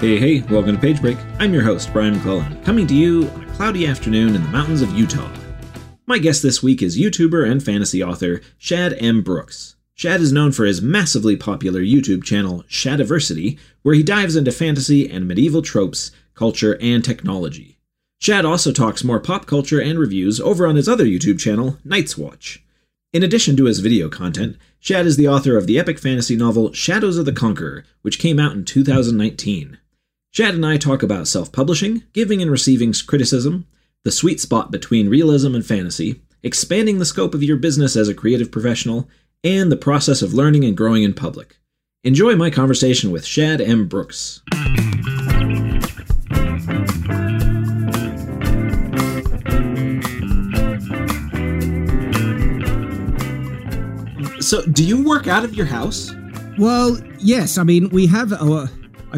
Hey, hey, welcome to Page Break. I'm your host, Brian McClellan, coming to you on a cloudy afternoon in the mountains of Utah. My guest this week is YouTuber and fantasy author Shad M. Brooks. Shad is known for his massively popular YouTube channel, Shadiversity, where he dives into fantasy and medieval tropes, culture, and technology. Shad also talks more pop culture and reviews over on his other YouTube channel, Night's Watch. In addition to his video content, Shad is the author of the epic fantasy novel Shadows of the Conqueror, which came out in 2019. Shad and I talk about self publishing, giving and receiving criticism, the sweet spot between realism and fantasy, expanding the scope of your business as a creative professional, and the process of learning and growing in public. Enjoy my conversation with Shad M. Brooks. So, do you work out of your house? Well, yes. I mean, we have. Uh,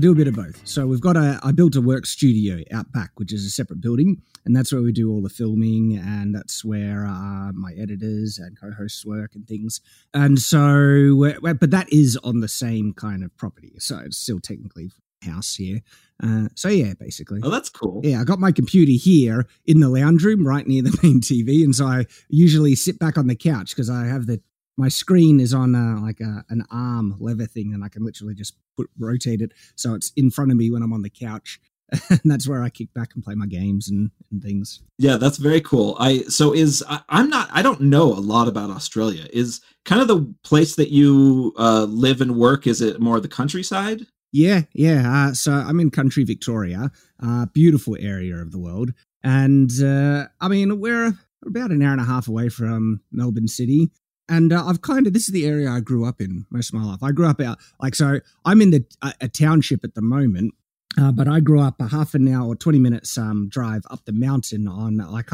I do a bit of both. So we've got a. I built a work studio out back, which is a separate building, and that's where we do all the filming, and that's where uh, my editors and co-hosts work and things. And so, we're, but that is on the same kind of property, so it's still technically house here. Uh, so yeah, basically. Oh, that's cool. Yeah, I got my computer here in the lounge room, right near the main TV, and so I usually sit back on the couch because I have the my screen is on uh, like a, an arm lever thing, and I can literally just put, rotate it so it's in front of me when I'm on the couch. and that's where I kick back and play my games and, and things. Yeah, that's very cool. I so is I, am not I don't know a lot about Australia. Is kind of the place that you uh, live and work? Is it more the countryside? Yeah, yeah. Uh, so I'm in country Victoria, uh, beautiful area of the world, and uh, I mean we're about an hour and a half away from Melbourne City and uh, I've kind of this is the area I grew up in most of my life. I grew up out like so. I'm in the a, a township at the moment, uh, but I grew up a half an hour or twenty minutes um, drive up the mountain on like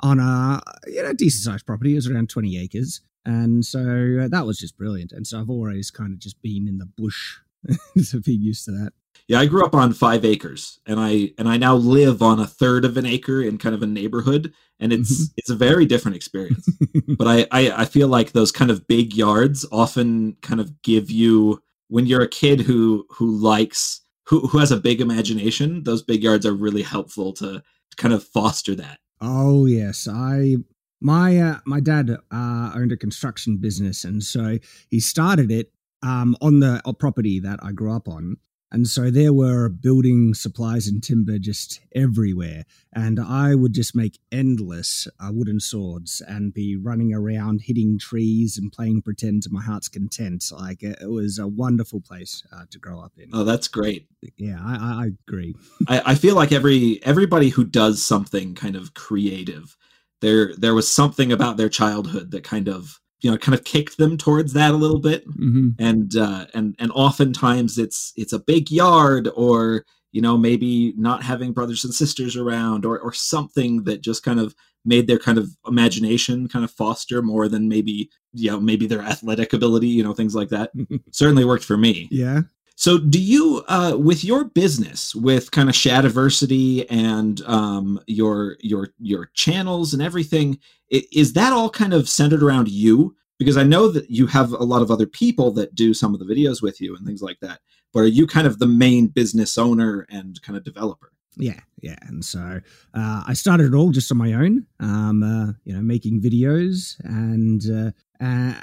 on a you know decent sized property. It was around twenty acres, and so uh, that was just brilliant. And so I've always kind of just been in the bush, so been used to that. Yeah, I grew up on five acres, and I and I now live on a third of an acre in kind of a neighborhood, and it's mm-hmm. it's a very different experience. but I, I I feel like those kind of big yards often kind of give you when you're a kid who who likes who who has a big imagination. Those big yards are really helpful to, to kind of foster that. Oh yes, I my uh, my dad uh, owned a construction business, and so he started it um, on the property that I grew up on. And so there were building supplies and timber just everywhere. And I would just make endless uh, wooden swords and be running around hitting trees and playing pretend to my heart's content. Like it was a wonderful place uh, to grow up in. Oh, that's great. Yeah, I, I agree. I, I feel like every everybody who does something kind of creative, there there was something about their childhood that kind of you know kind of kicked them towards that a little bit. Mm-hmm. and uh and and oftentimes it's it's a big yard or you know maybe not having brothers and sisters around or or something that just kind of made their kind of imagination kind of foster more than maybe you know maybe their athletic ability you know things like that. Certainly worked for me. Yeah so, do you, uh, with your business, with kind of Shadiversity and um, your your your channels and everything, is that all kind of centered around you? Because I know that you have a lot of other people that do some of the videos with you and things like that. But are you kind of the main business owner and kind of developer? Yeah, yeah. And so uh, I started it all just on my own, um, uh, you know, making videos. And uh,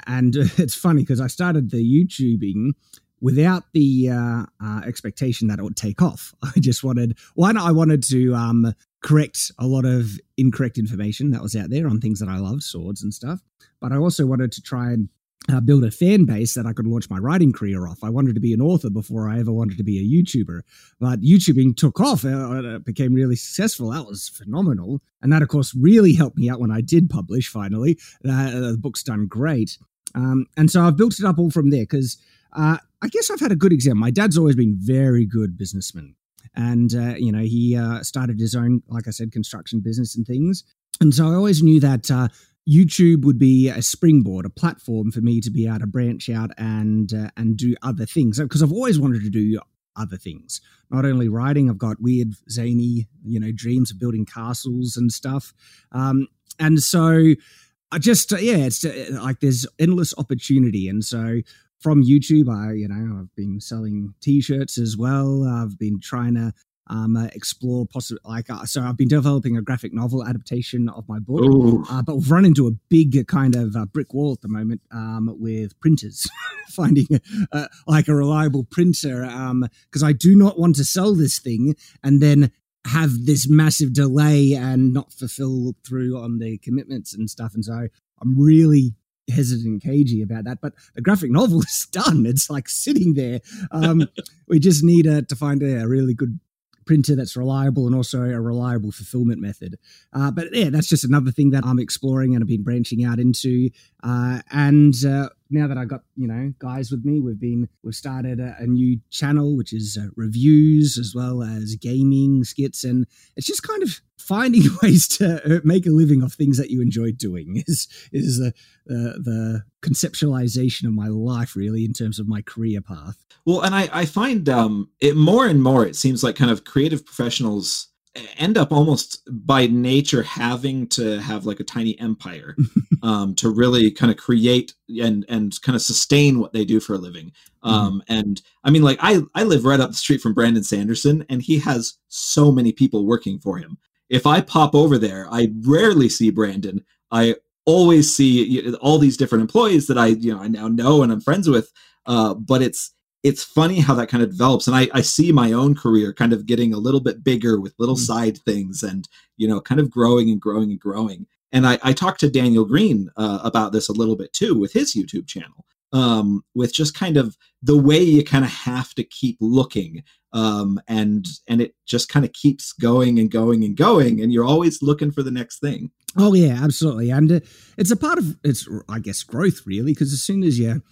and it's funny because I started the YouTubing without the uh, uh, expectation that it would take off. I just wanted one. I wanted to um, correct a lot of incorrect information that was out there on things that I loved, swords and stuff. But I also wanted to try and uh, build a fan base that I could launch my writing career off. I wanted to be an author before I ever wanted to be a YouTuber, but YouTubing took off. Uh, it became really successful. That was phenomenal, and that of course really helped me out when I did publish. Finally, uh, the book's done great, um, and so I've built it up all from there because uh, I guess I've had a good example. My dad's always been very good businessman, and uh, you know he uh, started his own, like I said, construction business and things. And so I always knew that YouTube would be a springboard, a platform for me to be able to branch out and uh, and do other things because I've always wanted to do other things. Not only writing, I've got weird, zany, you know, dreams of building castles and stuff. Um, and so I just, uh, yeah, it's uh, like there's endless opportunity. And so from YouTube, I, you know, I've been selling t-shirts as well. I've been trying to um, uh, explore possible like uh, so I've been developing a graphic novel adaptation of my book, uh, but we've run into a big kind of uh, brick wall at the moment um, with printers, finding a, like a reliable printer because um, I do not want to sell this thing and then have this massive delay and not fulfill through on the commitments and stuff, and so I'm really hesitant and cagey about that. But the graphic novel is done; it's like sitting there. Um, we just need uh, to find a, a really good printer that's reliable and also a reliable fulfillment method. Uh, but yeah, that's just another thing that I'm exploring and I've been branching out into. Uh, and uh, now that I got you know guys with me, we've been we've started a, a new channel which is uh, reviews as well as gaming skits, and it's just kind of finding ways to uh, make a living off things that you enjoy doing is is the the conceptualization of my life really in terms of my career path. Well, and I I find um it more and more it seems like kind of creative professionals end up almost by nature having to have like a tiny empire um, to really kind of create and and kind of sustain what they do for a living. Mm-hmm. Um, mm-hmm. And I mean, like I I live right up the street from Brandon Sanderson, and he has so many people working for him. If I pop over there, I rarely see Brandon. I always see all these different employees that I you know I now know and I'm friends with. Uh, but it's it's funny how that kind of develops. And I, I see my own career kind of getting a little bit bigger with little mm-hmm. side things and you know kind of growing and growing and growing. And i, I talked to Daniel Greene uh, about this a little bit too with his youtube channel um, with just kind of the way you kind of have to keep looking um, and and it just kind of keeps going and going and going and you're always looking for the next thing. Oh yeah absolutely. And uh, it's a part of it's i guess growth really because as soon as you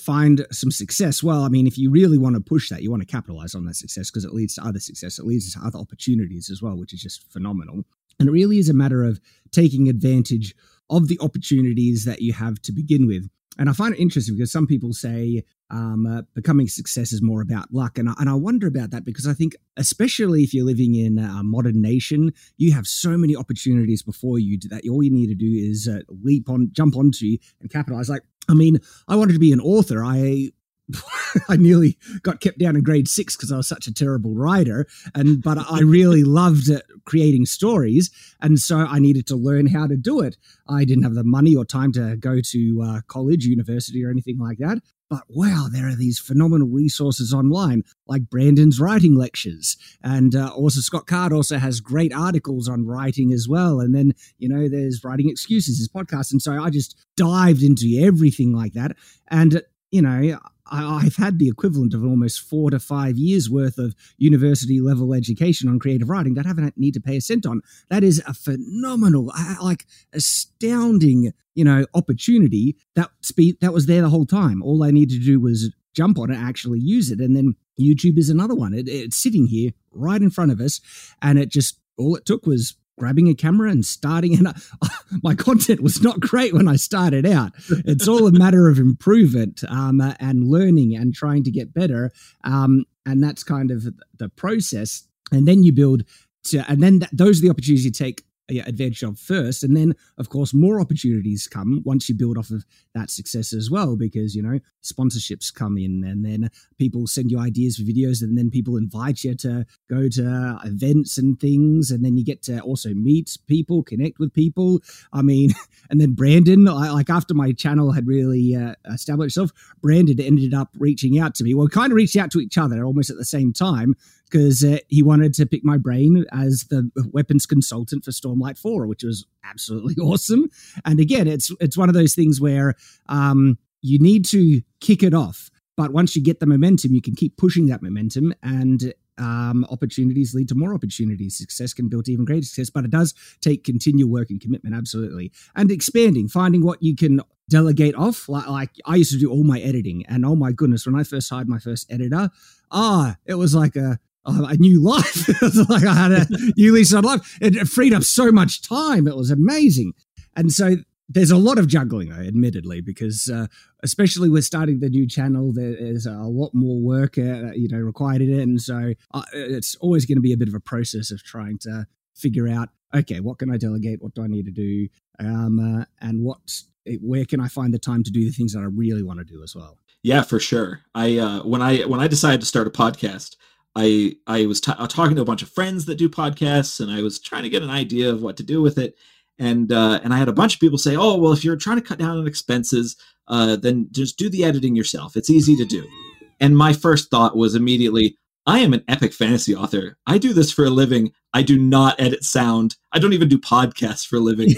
find some success. Well i mean if you really want to push that you want to capitalize on that success because it leads to other success it leads to other opportunities as well which is just phenomenal. And it really is a matter of taking advantage of the opportunities that you have to begin with. And i find it interesting because some people say um, uh, becoming success is more about luck. And I, and I wonder about that because i think especially if you're living in a modern nation you have so many opportunities before you that. All you need to do is uh, leap on jump onto and capitalize. Like I mean, I wanted to be an author. I I nearly got kept down in grade six because I was such a terrible writer, and but I really loved creating stories, and so I needed to learn how to do it. I didn't have the money or time to go to uh, college, university, or anything like that. But wow, there are these phenomenal resources online, like Brandon's writing lectures, and uh, also Scott Card also has great articles on writing as well. And then you know, there's writing excuses, his podcast, and so I just dived into everything like that, and you know I, have had the equivalent of almost four to five years worth of university level education on creative writing that I haven't need to pay a cent on. That is a phenomenal, like astounding, you know, opportunity that speed that was there the whole time. All I needed to do was jump on it, actually use it, and then YouTube is another one. It, it's sitting here right in front of us, and it just all it took was grabbing a camera and starting and my content was not great when i started out. It's all a matter of improvement um, and learning and trying to get better um, and that's kind of the process. And then you build to, and then th- those are the opportunities you take advantage of first. And then of course more opportunities come once you build off of that success as well because you know sponsorships come in and then people send you ideas for videos and then people invite you to go to events and things. And then you get to also meet people connect with people. I mean and then brandon I, like after my channel had really uh, established itself brandon ended up reaching out to me. Well kind of reached out to each other almost at the same time because uh, he wanted to pick my brain as the weapons consultant for Stormlight 4, which was absolutely awesome. And again, it's it's one of those things where um, you need to kick it off. But once you get the momentum, you can keep pushing that momentum, and um, opportunities lead to more opportunities. Success can build even greater success, but it does take continual work and commitment, absolutely. And expanding, finding what you can delegate off. Like, like I used to do all my editing, and oh my goodness, when I first hired my first editor, ah, it was like a a new life. like I had a new lease on life. It freed up so much time. It was amazing. And so there's a lot of juggling, though, admittedly, because uh, especially with starting the new channel, there's a lot more work, uh, you know, required in it, and so uh, it's always going to be a bit of a process of trying to figure out, okay, what can I delegate? What do I need to do? Um, uh, and what, where can I find the time to do the things that I really want to do as well? Yeah, for sure. I uh, when I when I decided to start a podcast, I I was t- talking to a bunch of friends that do podcasts, and I was trying to get an idea of what to do with it and uh, and I had a bunch of people say, "Oh, well, if you're trying to cut down on expenses, uh, then just do the editing yourself. It's easy to do." And my first thought was immediately, "I am an epic fantasy author. I do this for a living. I do not edit sound. I don't even do podcasts for a living.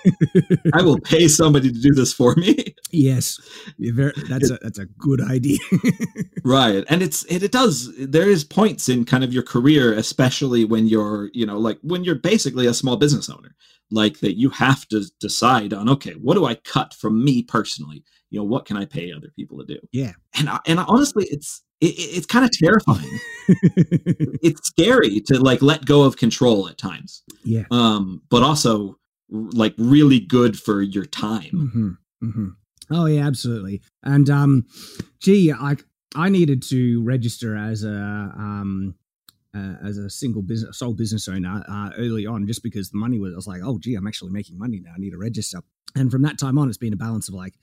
I will pay somebody to do this for me." Yes, very, that's a that's a good idea. right, and it's it, it does. There is points in kind of your career, especially when you're you know like when you're basically a small business owner like that you have to decide on okay what do i cut from me personally you know what can i pay other people to do yeah and and honestly it's it, it's kind of terrifying it's scary to like let go of control at times yeah um but also like really good for your time mm-hmm. Mm-hmm. oh yeah absolutely and um gee i i needed to register as a um uh, as a single business, sole business owner uh, early on, just because the money was, I was like, oh, gee, I'm actually making money now. I need to register. And from that time on, it's been a balance of like,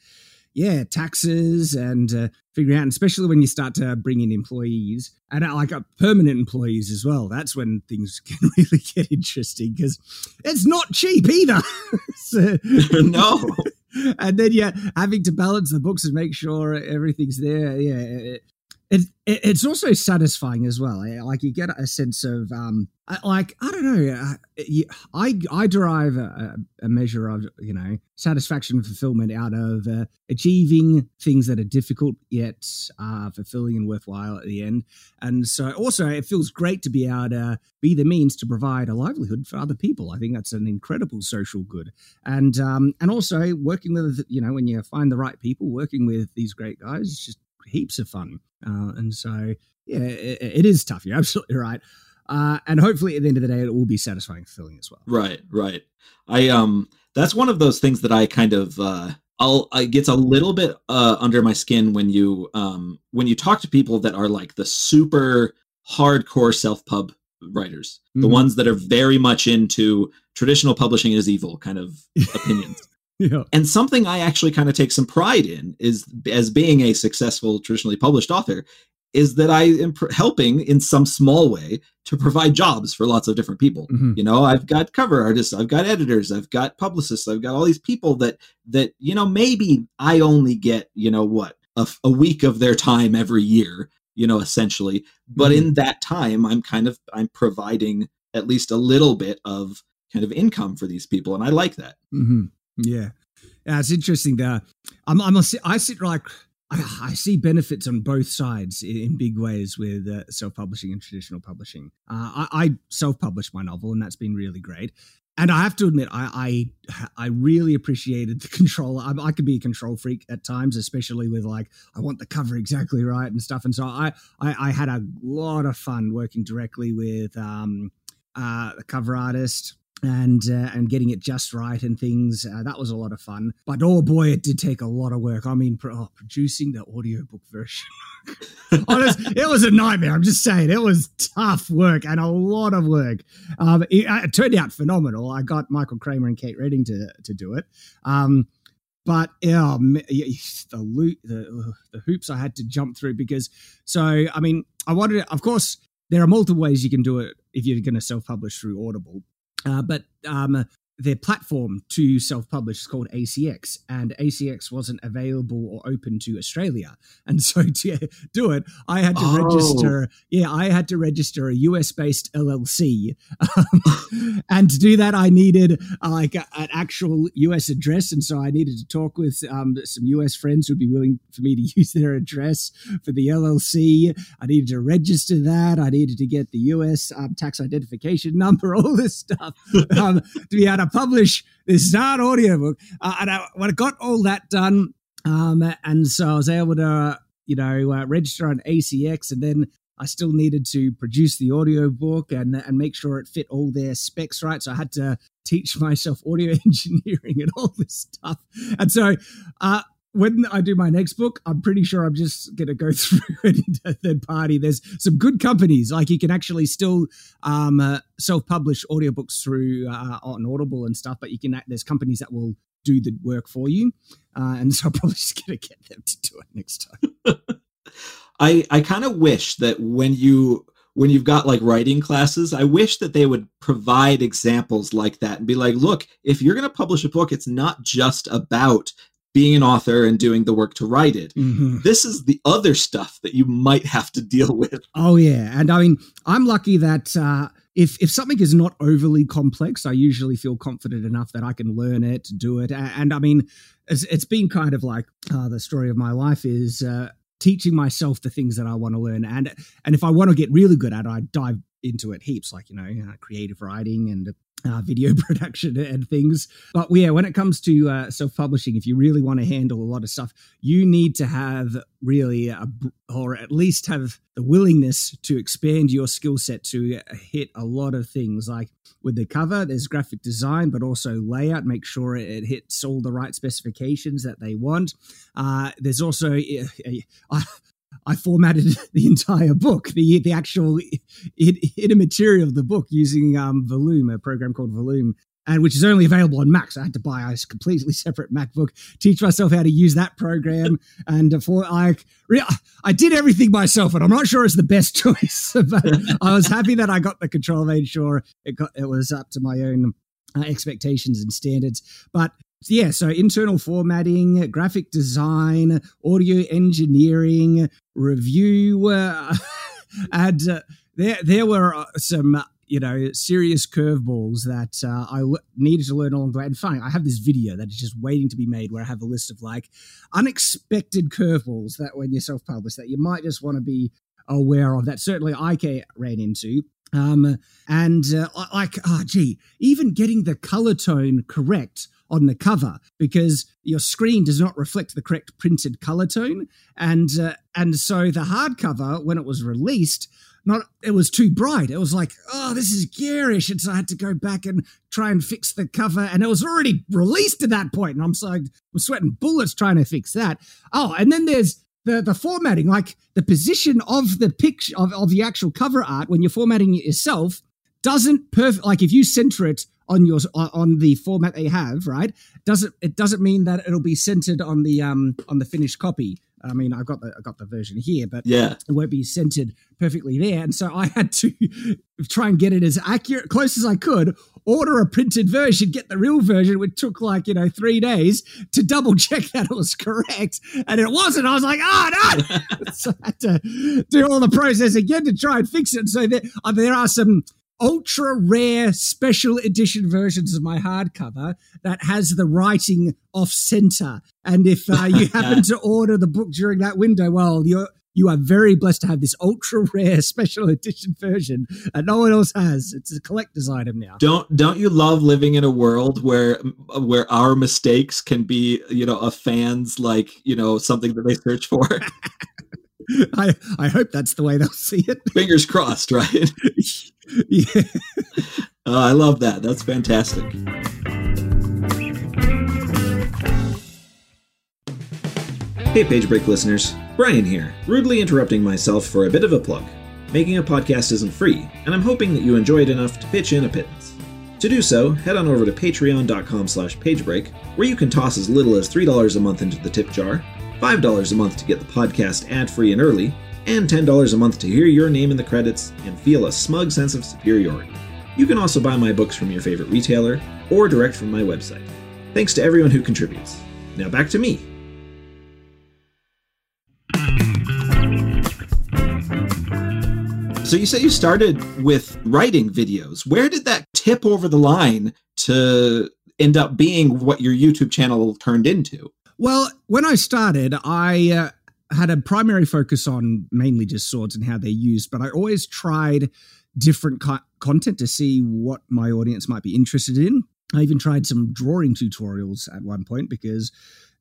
yeah, taxes and uh, figuring out, and especially when you start to bring in employees and uh, like uh, permanent employees as well. That's when things can really get interesting because it's not cheap either. so, no. and then yeah, having to balance the books and make sure everything's there. Yeah, it, it, it, it's also satisfying as well. Like you get a sense of um, like I don't know. Uh, I I derive a, a, measure of you know satisfaction and fulfillment out of uh, achieving things that are difficult yet uh, fulfilling and worthwhile at the end. And so also it feels great to be able to be the means to provide a livelihood for other people. I think that's an incredible social good. And um, and also working with you know when you find the right people, working with these great guys, just heaps of fun. Uh, and so, yeah, it, it is tough. You're absolutely right. Uh, and hopefully, at the end of the day, it will be satisfying, filling as well. Right, right. I um, that's one of those things that I kind of uh, I'll it gets a little bit uh under my skin when you um when you talk to people that are like the super hardcore self pub writers, mm-hmm. the ones that are very much into traditional publishing is evil kind of opinions. Yeah. And something I actually kind of take some pride in is as being a successful traditionally published author is that I am pr- helping in some small way to provide jobs for lots of different people. Mm-hmm. You know, I've got cover artists, I've got editors, I've got publicists, I've got all these people that that you know maybe I only get, you know what, a, a week of their time every year, you know, essentially. But mm-hmm. in that time I'm kind of I'm providing at least a little bit of kind of income for these people and I like that. Mm-hmm. Yeah, yeah, it's interesting. That I'm, I'm a, I sit like I, see benefits on both sides in, big ways with uh, self-publishing and traditional publishing. Uh, I, I self-published my novel, and that's been really great. And I have to admit, I I, I really appreciated the control. I, I can be a control freak at times, especially with like I want the cover exactly right and stuff. And so I I, I had a lot of fun working directly with um, uh, the cover artist and uh, and getting it just right and things. Uh, that was a lot of fun. But oh boy, it did take a lot of work. I mean, pro- oh, producing the audiobook version. Honest, it was a nightmare. I'm just saying, it was tough work and a lot of work. Um, it, uh, it, turned out phenomenal. I got Michael Kramer and Kate Reading to to do it. Um, but yeah, the, loop, the the hoops I had to jump through because so I mean I wanted of course there are multiple ways you can do it if you're going to self publish through Audible. Uh, but um, their platform to self-publish is called ACX, and ACX wasn't available or open to Australia. And so to do it, I had to oh. register. Yeah, I had to register a US-based LLC, um, and to do that, I needed uh, like a, an actual US address, and so I needed to talk with um, some US friends who'd be willing for me to use their address for the LLC. I needed to register that. I needed to get the US um, tax identification number, all this stuff um, to be able to publish this Zard audiobook. Uh, and I, when I got all that done, um, and so I was able to, you know, uh, register on ACX, and then I still needed to produce the audiobook and and make sure it fit all their specs right. So I had to teach myself audio engineering and all this stuff. And so uh, when I do my next book, I'm pretty sure I'm just going to go through it into third party. There's some good companies, like you can actually still um, uh, self publish audiobooks through uh, on Audible and stuff, but you can, there's companies that will do the work for you. Uh, and so I'm probably just going to get them to do it next time. I, I kind of wish that when you when you've got like writing classes, I wish that they would provide examples like that and be like, look, if you're going to publish a book, it's not just about being an author and doing the work to write it. Mm-hmm. This is the other stuff that you might have to deal with. Oh yeah, and I mean, I'm lucky that uh, if if something is not overly complex, I usually feel confident enough that I can learn it, do it, and, and I mean, it's, it's been kind of like uh, the story of my life is. Uh, teaching myself the things that I want to learn and and if I want to get really good at it I dive into it heaps like you know uh, creative writing and uh, video production and things. But yeah, when it comes to uh, self publishing, if you really want to handle a lot of stuff, you need to have really, a, or at least have the willingness to expand your skill set to hit a lot of things. Like with the cover, there's graphic design, but also layout, make sure it hits all the right specifications that they want. Uh, there's also, uh, I formatted the entire book, the the actual inner material of the book using um, Vellum, a program called Vellum, and which is only available on Mac. So I had to buy a completely separate MacBook, teach myself how to use that program, and for like I did everything myself, and I'm not sure it's the best choice, but I was happy that I got the control, made sure it got it was up to my own uh, expectations and standards. But yeah, so internal formatting, graphic design, audio engineering, review, uh, and uh, there there were uh, some you know serious curveballs that uh, I l- needed to learn along the way. And fine, I have this video that is just waiting to be made where I have a list of like unexpected curveballs that when you self publish that you might just want to be aware of. That certainly I ran into. Um, and uh, like, oh, gee, even getting the color tone correct on the cover because your screen does not reflect the correct printed color tone, and uh, and so the hardcover when it was released, not it was too bright. It was like, oh, this is garish, and so I had to go back and try and fix the cover, and it was already released at that point, and I'm so I'm sweating bullets trying to fix that. Oh, and then there's the, the formatting, like the position of the picture of, of the actual cover art when you're formatting it yourself, doesn't perfect like if you center it on your on the format they have, right? Doesn't it doesn't mean that it'll be centered on the um on the finished copy. I mean, I've got the I got the version here, but yeah, it won't be centered perfectly there. And so I had to try and get it as accurate, close as I could. Order a printed version, get the real version, which took like you know three days to double check that it was correct, and it wasn't. I was like, oh no! so I had to do all the process again to try and fix it. So there, uh, there are some ultra rare special edition versions of my hardcover that has the writing off center. And if uh, you happen to order the book during that window, well, you're you are very blessed to have this ultra rare special edition version that no one else has. It's a collector's item now. Don't don't you love living in a world where where our mistakes can be, you know, a fan's like, you know, something that they search for? I I hope that's the way they'll see it. Fingers crossed, right? yeah. Uh, I love that. That's fantastic. Hey, Page Break listeners. Brian here, rudely interrupting myself for a bit of a plug. Making a podcast isn't free, and I'm hoping that you enjoy it enough to pitch in a pittance. To do so, head on over to patreon.com slash pagebreak, where you can toss as little as $3 a month into the tip jar, $5 a month to get the podcast ad free and early, and $10 a month to hear your name in the credits and feel a smug sense of superiority. You can also buy my books from your favorite retailer or direct from my website. Thanks to everyone who contributes. Now back to me. So you say you started with writing videos. Where did that tip over the line to end up being what your YouTube channel turned into? Well, when I started, I uh, had a primary focus on mainly just swords and how they're used, but I always tried different co- content to see what my audience might be interested in. I even tried some drawing tutorials at one point because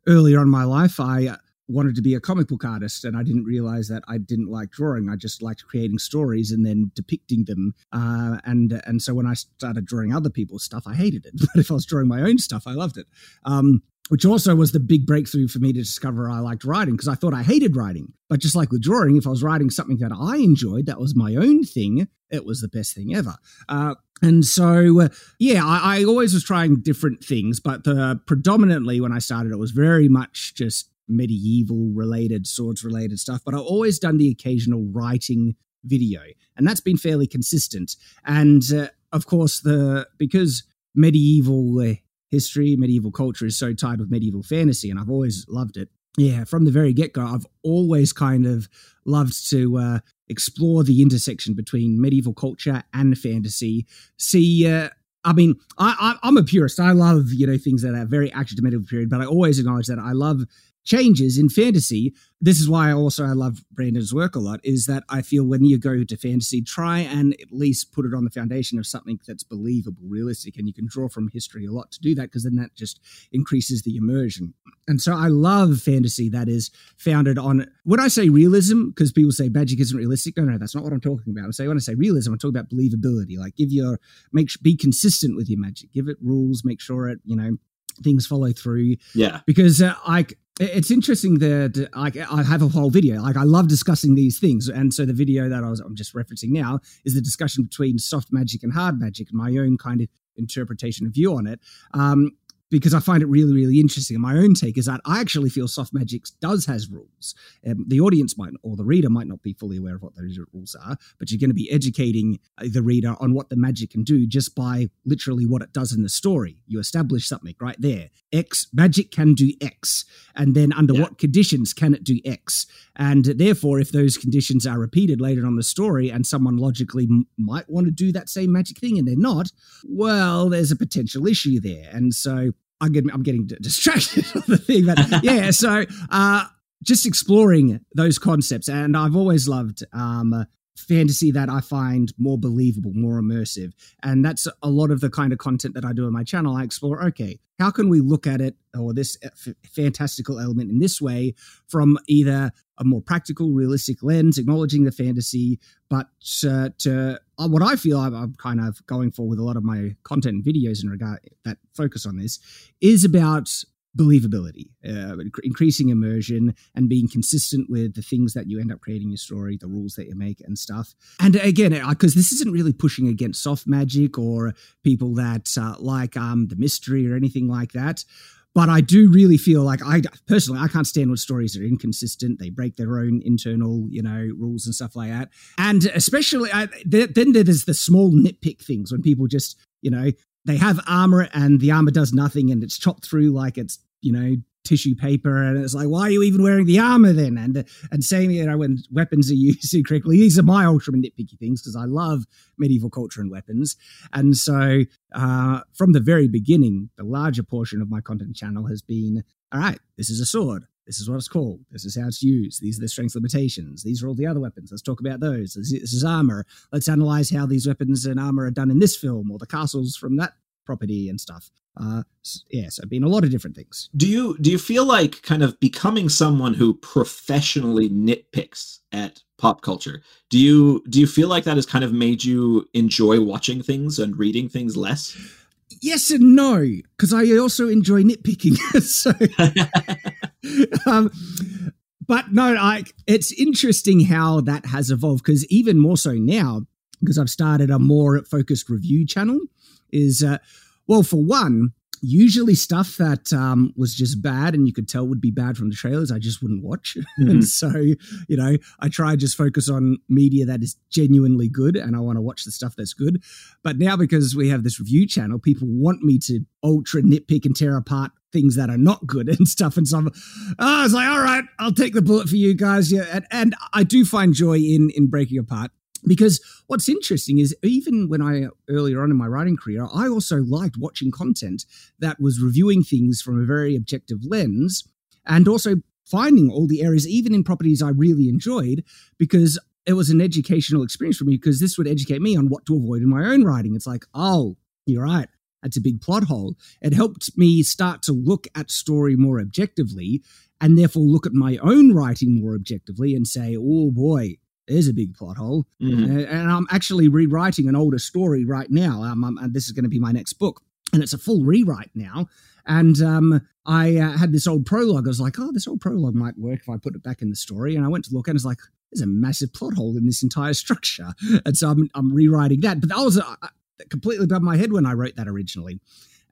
earlier in my life, I wanted to be a comic book artist and I didn't realize that I didn't like drawing. I just liked creating stories and then depicting them. Uh, and and so when I started drawing other people's stuff, I hated it. But if I was drawing my own stuff, I loved it. Um, which also was the big breakthrough for me to discover I liked writing because I thought I hated writing. But just like with drawing, if I was writing something that I enjoyed, that was my own thing, it was the best thing ever. Uh, and so, uh, yeah, I, I, always was trying different things, but the, predominantly when I started, it was very much just medieval related, swords related stuff. But I've always done the occasional writing video, and that's been fairly consistent. And uh, of course, the because medieval uh, history, medieval culture is so tied with medieval fantasy, and I've always loved it. Yeah, from the very get go, I've always kind of loved to uh, explore the intersection between medieval culture and fantasy. See, uh, I mean, I, am a purist. I love you know things that are very accurate to medieval period, but I always acknowledge that I love changes in fantasy. This is why also I love Brandon's work a lot, is that I feel when you go to fantasy, try and at least put it on the foundation of something that's believable, realistic, and you can draw from history a lot to do that because then that just increases the immersion. And so I love fantasy that is founded on when I say realism, because people say magic isn't realistic. No, no, that's not what I'm talking about. I say when I say realism, I'm talking about believability. Like give your make be consistent with your magic, give it rules, make sure it, you know, things follow through. Yeah. Because uh, like it's interesting that like I have a whole video. Like I love discussing these things, and so the video that I was I'm just referencing now is the discussion between soft magic and hard magic, and my own kind of interpretation of view on it. Um, because I find it really, really interesting. And my own take is that I actually feel soft magic does has rules. Um, the audience might, or the reader might not be fully aware of what those rules are, but you're going to be educating uh, the reader on what the magic can do just by literally what it does in the story. You establish something right there. X magic can do X, and then under yeah. what conditions can it do X? And therefore, if those conditions are repeated later on the story, and someone logically m- might want to do that same magic thing and they're not, well, there's a potential issue there. And so I'm getting, I'm getting distracted on the thing, but yeah. So uh, just exploring those concepts, and I've always loved um, fantasy that I find more believable, more immersive, and that's a lot of the kind of content that I do on my channel. I explore, okay, how can we look at it or this f- fantastical element in this way from either a more practical, realistic lens, acknowledging the fantasy, but uh, to uh, what I feel I'm, I'm, kind of going for with a lot of my content and videos in regard that focus on this is about believability, uh, increasing immersion, and being consistent with the things that you end up creating your story, the rules that you make, and stuff. And again, because this isn't really pushing against soft magic or people that uh, like um, the mystery or anything like that. But I do really feel like I personally I can't stand when stories are inconsistent. They break their own internal, you know, rules and stuff like that. And especially I, then there's the small nitpick things when people just, you know, they have armor and the armor does nothing and it's chopped through like it's you know tissue paper and it's like why are you even wearing the armor then and and saying you know when weapons are used incorrectly these are my ultra nitpicky things because i love medieval culture and weapons and so uh, from the very beginning the larger portion of my content channel has been all right this is a sword this is what it's called. This is how it's used. These are the strength limitations. These are all the other weapons. Let's talk about those. This is armor. Let's analyze how these weapons and armor are done in this film or the castles from that property and stuff. Uh, yeah, so been a lot of different things. Do you do you feel like kind of becoming someone who professionally nitpicks at pop culture? Do you do you feel like that has kind of made you enjoy watching things and reading things less? Yes and no, because I also enjoy nitpicking. so, um, but no, like it's interesting how that has evolved. Because even more so now, because I've started a more focused review channel is uh, well, for one, usually stuff that um, was just bad and you could tell would be bad from the trailers i just wouldn't watch. Mm-hmm. and so you know i try just focus on media that is genuinely good and i want to watch the stuff that's good. But now because we have this review channel people want me to ultra nitpick and tear apart things that are not good and stuff and so I'm, oh, I was like all right i'll take the bullet for you guys yeah and, and i do find joy in in breaking apart because what's interesting is even when I earlier on in my writing career, I also liked watching content that was reviewing things from a very objective lens and also finding all the areas, even in properties I really enjoyed, because it was an educational experience for me because this would educate me on what to avoid in my own writing. It's like, oh, you're right. That's a big plot hole. It helped me start to look at story more objectively and therefore look at my own writing more objectively and say, oh boy, there's a big plot hole. Mm-hmm. Uh, and I'm actually rewriting an older story right now. Um, um, and this is going to be my next book. And it's a full rewrite now. And um, I uh, had this old prologue. I was like, oh, this old prologue might work if I put it back in the story. And I went to look and it's like, there's a massive plot hole in this entire structure. And so I'm, I'm rewriting that. But that was uh, completely above my head when I wrote that originally.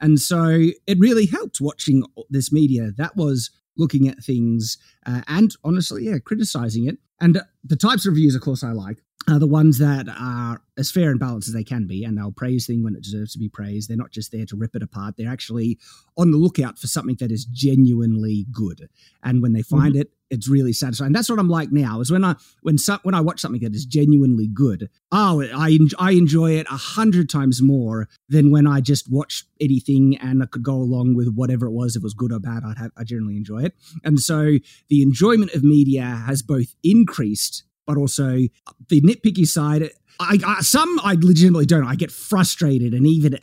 And so it really helped watching this media that was looking at things uh, and honestly, yeah, criticizing it. And the types of reviews, of course, I like are the ones that are as fair and balanced as they can be, and they'll praise thing when it deserves to be praised. They're not just there to rip it apart. They're actually on the lookout for something that is genuinely good. And when they find mm-hmm. it, it's really satisfying. That's what I'm like now. Is when I when so, when I watch something that is genuinely good. Oh, I I enjoy it a hundred times more than when I just watch anything and I could go along with whatever it was. If it was good or bad, I'd have, I generally enjoy it. And so the enjoyment of media has both increased but also the nitpicky side. I, I, some I legitimately don't. I get frustrated, and even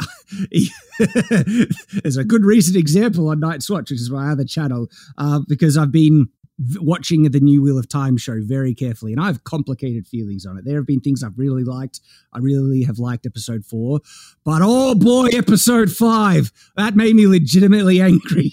there's a good recent example on Night's Watch, which is my other channel, uh, because I've been watching the new Wheel of Time show very carefully, and I have complicated feelings on it. There have been things I've really liked. I really have liked episode four, but oh boy, episode five that made me legitimately angry.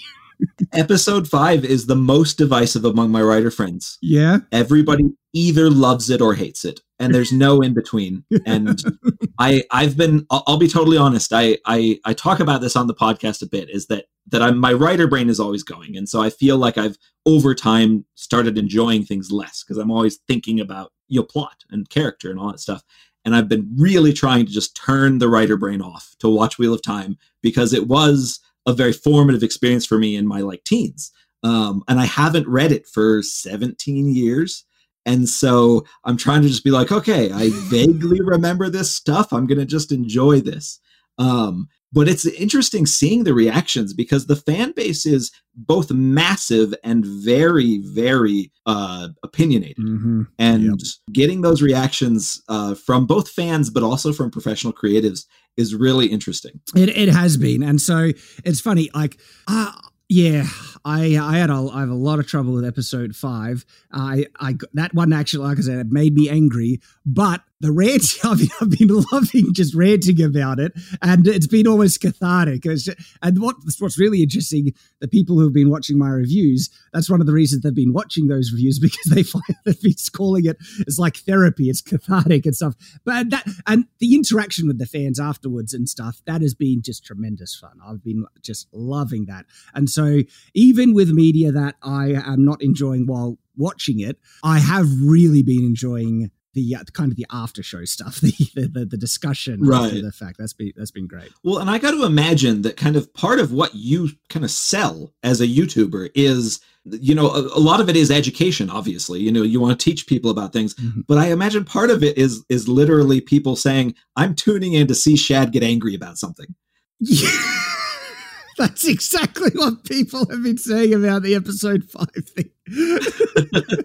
Episode five is the most divisive among my writer friends. Yeah. Everybody either loves it or hates it. And there's no in between. And I I've been I'll, I'll, be totally honest. I, I I talk about this on the podcast a bit, is that that I'm my writer brain is always going. And so I feel like I've over time started enjoying things less because I'm always thinking about you know plot and character and all that stuff. And I've been really trying to just turn the writer brain off to watch Wheel of Time because it was a very formative experience for me in my like teens. Um, and I haven't read it for 17 years. And so I'm trying to just be like, okay, I vaguely remember this stuff. I'm going to just enjoy this. Um, but it's interesting seeing the reactions because the fan base is both massive and very, very uh, opinionated. Mm-hmm. And yep. getting those reactions uh, from both fans, but also from professional creatives, is really interesting. It, it has been, and so it's funny. Like, uh, yeah, I I had a I have a lot of trouble with episode five. I I that one actually, like I said, it made me angry. But the rant I've, I've been loving just ranting about it, and it's been almost cathartic. Just, and what what's really interesting, the people who've been watching my reviews, that's one of the reasons they've been watching those reviews because they find they've been calling it it's like therapy, it's cathartic and stuff. But that and the interaction with the fans afterwards and stuff that has been just tremendous fun. I've been just loving that, and so even with media that I am not enjoying while watching it, I have really been enjoying the uh, kind of the after show stuff, the the, the discussion right. the fact that's been that's been great. Well, and I got to imagine that kind of part of what you kind of sell as a YouTuber is you know a, a, lot of it is education obviously you know you want to teach people about things mm-hmm. but i imagine part of it is is literally people saying i'm tuning in to see shad get angry about something yeah. that's exactly what people have been saying about the episode 5 thing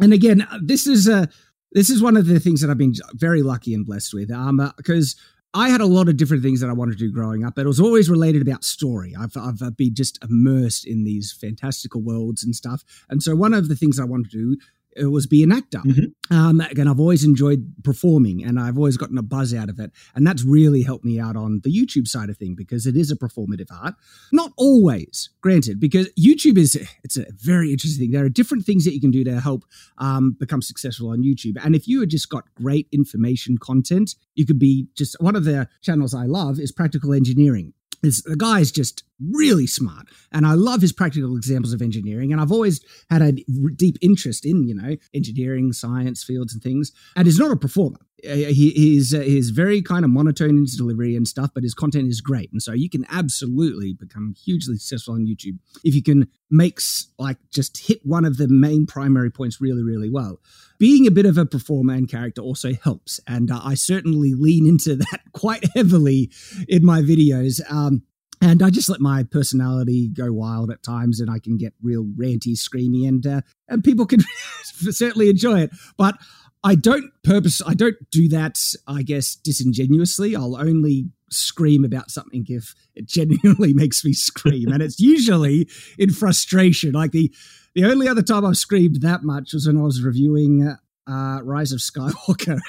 and again this is a this is one of the things that I've been very lucky and blessed with. Um, because uh, I had a lot of different things that I wanted to do growing up, but it was always related about story. I've, I've been just immersed in these fantastical worlds and stuff. And so one of the things I wanted to do it was be an actor. Mm-hmm. Um, and I've always enjoyed performing and I've always gotten a buzz out of it. And that's really helped me out on the YouTube side of thing because it is a performative art. Not always, granted, because YouTube is it's a very interesting thing. There are different things that you can do to help um, become successful on YouTube. And if you had just got great information content, you could be just one of the channels I love is practical engineering The guy is just really smart, and I love his practical examples of engineering. And I've always had a deep interest in you know engineering, science fields, and things. And he's not a performer. Uh, he is uh, he's very kind of monotone in his delivery and stuff, but his content is great, and so you can absolutely become hugely successful on YouTube if you can make like just hit one of the main primary points really, really well. Being a bit of a performer and character also helps, and uh, I certainly lean into that quite heavily in my videos. Um, and I just let my personality go wild at times, and I can get real ranty, screamy, and uh, and people can certainly enjoy it. But I don't purpose. I don't do that. I guess disingenuously. I'll only scream about something if it genuinely makes me scream, and it's usually in frustration. Like the the only other time I've screamed that much was when I was reviewing uh, Rise of Skywalker.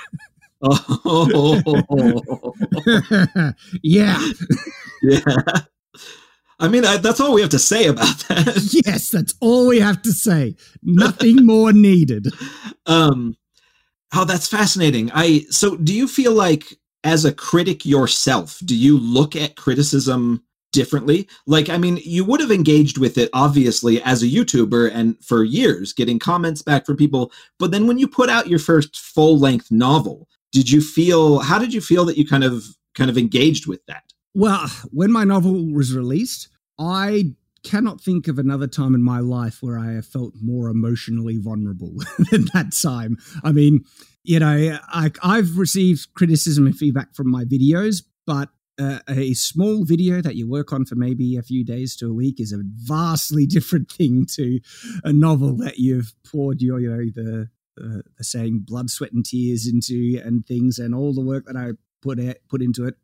oh, yeah, yeah. I mean, I, that's all we have to say about that. yes, that's all we have to say. Nothing more needed. Um, Oh, that's fascinating. I so do you feel like as a critic yourself, do you look at criticism differently? Like, I mean, you would have engaged with it obviously as a YouTuber and for years, getting comments back from people. But then when you put out your first full length novel, did you feel how did you feel that you kind of kind of engaged with that? Well, when my novel was released, I cannot think of another time in my life where I have felt more emotionally vulnerable than that time. I mean, you know, I, I've received criticism and feedback from my videos, but uh, a small video that you work on for maybe a few days to a week is a vastly different thing to a novel that you've poured your, you know, the, uh, the saying blood, sweat, and tears into and things, and all the work that I put it, put into it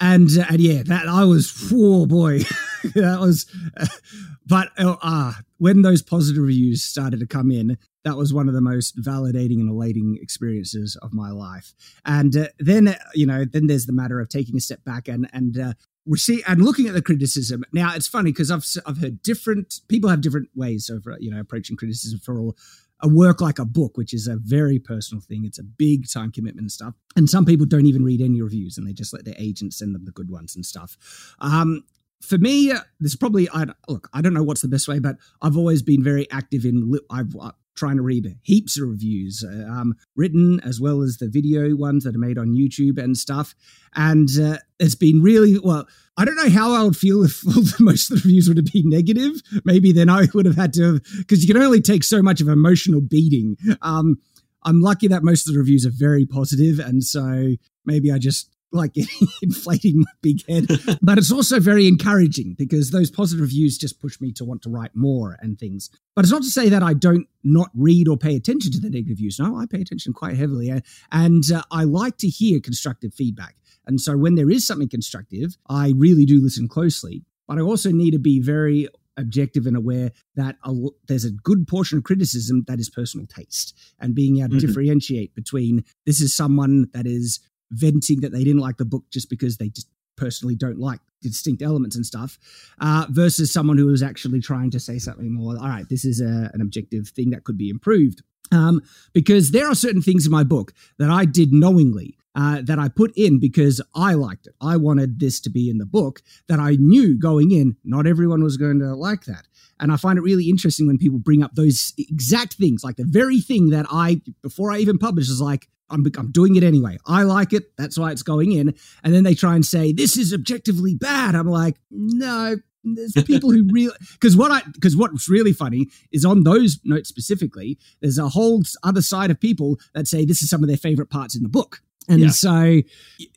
and uh, and yeah, that I was oh boy, that was. Uh, but uh, when those positive reviews started to come in, that was one of the most validating and elating experiences of my life. And uh, then uh, you know, then there's the matter of taking a step back and and uh, receive and looking at the criticism. Now it's funny because I've I've heard different people have different ways of you know approaching criticism for all a work like a book, which is a very personal thing. It's a big time commitment and stuff. And some people don't even read any reviews and they just let their agents send them the good ones and stuff. Um, for me, there's probably I look. I don't know what's the best way, but I've always been very active in. I've uh, trying to read heaps of reviews, uh, um, written as well as the video ones that are made on YouTube and stuff. And uh, it's been really well. I don't know how I would feel if most of the reviews would have been negative. Maybe then I would have had to, because you can only take so much of emotional beating. Um, I'm lucky that most of the reviews are very positive, and so maybe I just like inflating my big head. but it's also very encouraging because those positive reviews just push me to want to write more and things. But it's not to say that I don't not read or pay attention to the negative reviews. No, I pay attention quite heavily, and uh, I like to hear constructive feedback. And so when there is something constructive, I really do listen closely. But I also need to be very objective and aware that a, there's a good portion of criticism that is personal taste and being able to mm-hmm. differentiate between this is someone that is venting that they didn't like the book just because they just personally don't like distinct elements and stuff uh, versus someone who is actually trying to say something more all right this is a, an objective thing that could be improved um, because there are certain things in my book that i did knowingly uh, that I put in because I liked it. I wanted this to be in the book that I knew going in, not everyone was going to like that. And I find it really interesting when people bring up those exact things, like the very thing that I, before I even publish, is like, I'm, I'm doing it anyway. I like it. That's why it's going in. And then they try and say, this is objectively bad. I'm like, no, there's people who really because what I because what's really funny is on those notes specifically, there's a whole other side of people that say this is some of their favorite parts in the book. And yeah. so,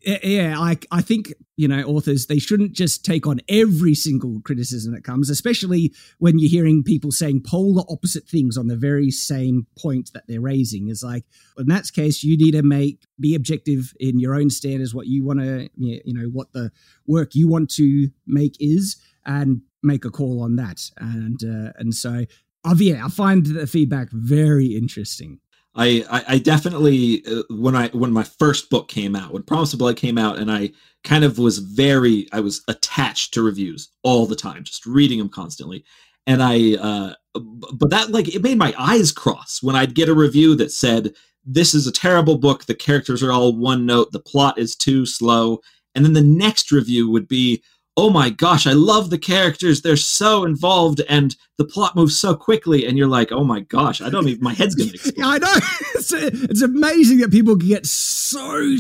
yeah, I, I think, you know, authors, they shouldn't just take on every single criticism that comes, especially when you're hearing people saying polar opposite things on the very same point that they're raising. Is like, in that case, you need to make, be objective in your own standards, what you want to, you know, what the work you want to make is and make a call on that. And, uh, and so, I've, yeah, I find the feedback very interesting. I, I, I definitely uh, when I when my first book came out when Promise of Blood came out and I kind of was very I was attached to reviews all the time just reading them constantly. And I uh, but that like it made my eyes cross when I'd get a review that said this is a terrible book. The characters are all one note. The plot is too slow. And then the next review would be oh my gosh, I love the characters. They're so involved and the plot moves so quickly. And you're like, oh my gosh, I don't even, my head's going to explode. I know. It's, it's amazing that people can get so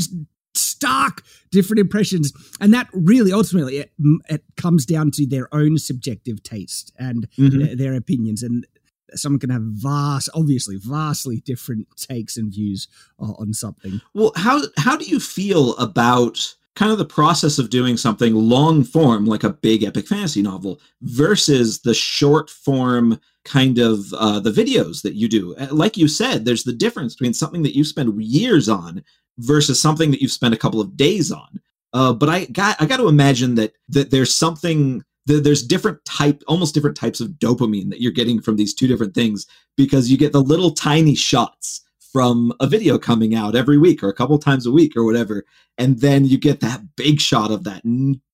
stark different impressions. And that really ultimately it, it comes down to their own subjective taste and mm-hmm. their, their opinions. And someone can have vast, obviously, vastly different takes and views on something. Well, how how do you feel about kind of the process of doing something long form like a big epic fantasy novel versus the short form kind of uh, the videos that you do. Uh, like you said there's the difference between something that you spend years on versus something that you've spent a couple of days on. Uh, but i got i got to imagine that that there's something that there's different type almost different types of dopamine that you're getting from these two different things because you get the little tiny shots from a video coming out every week or a couple times a week or whatever and then you get that big shot of that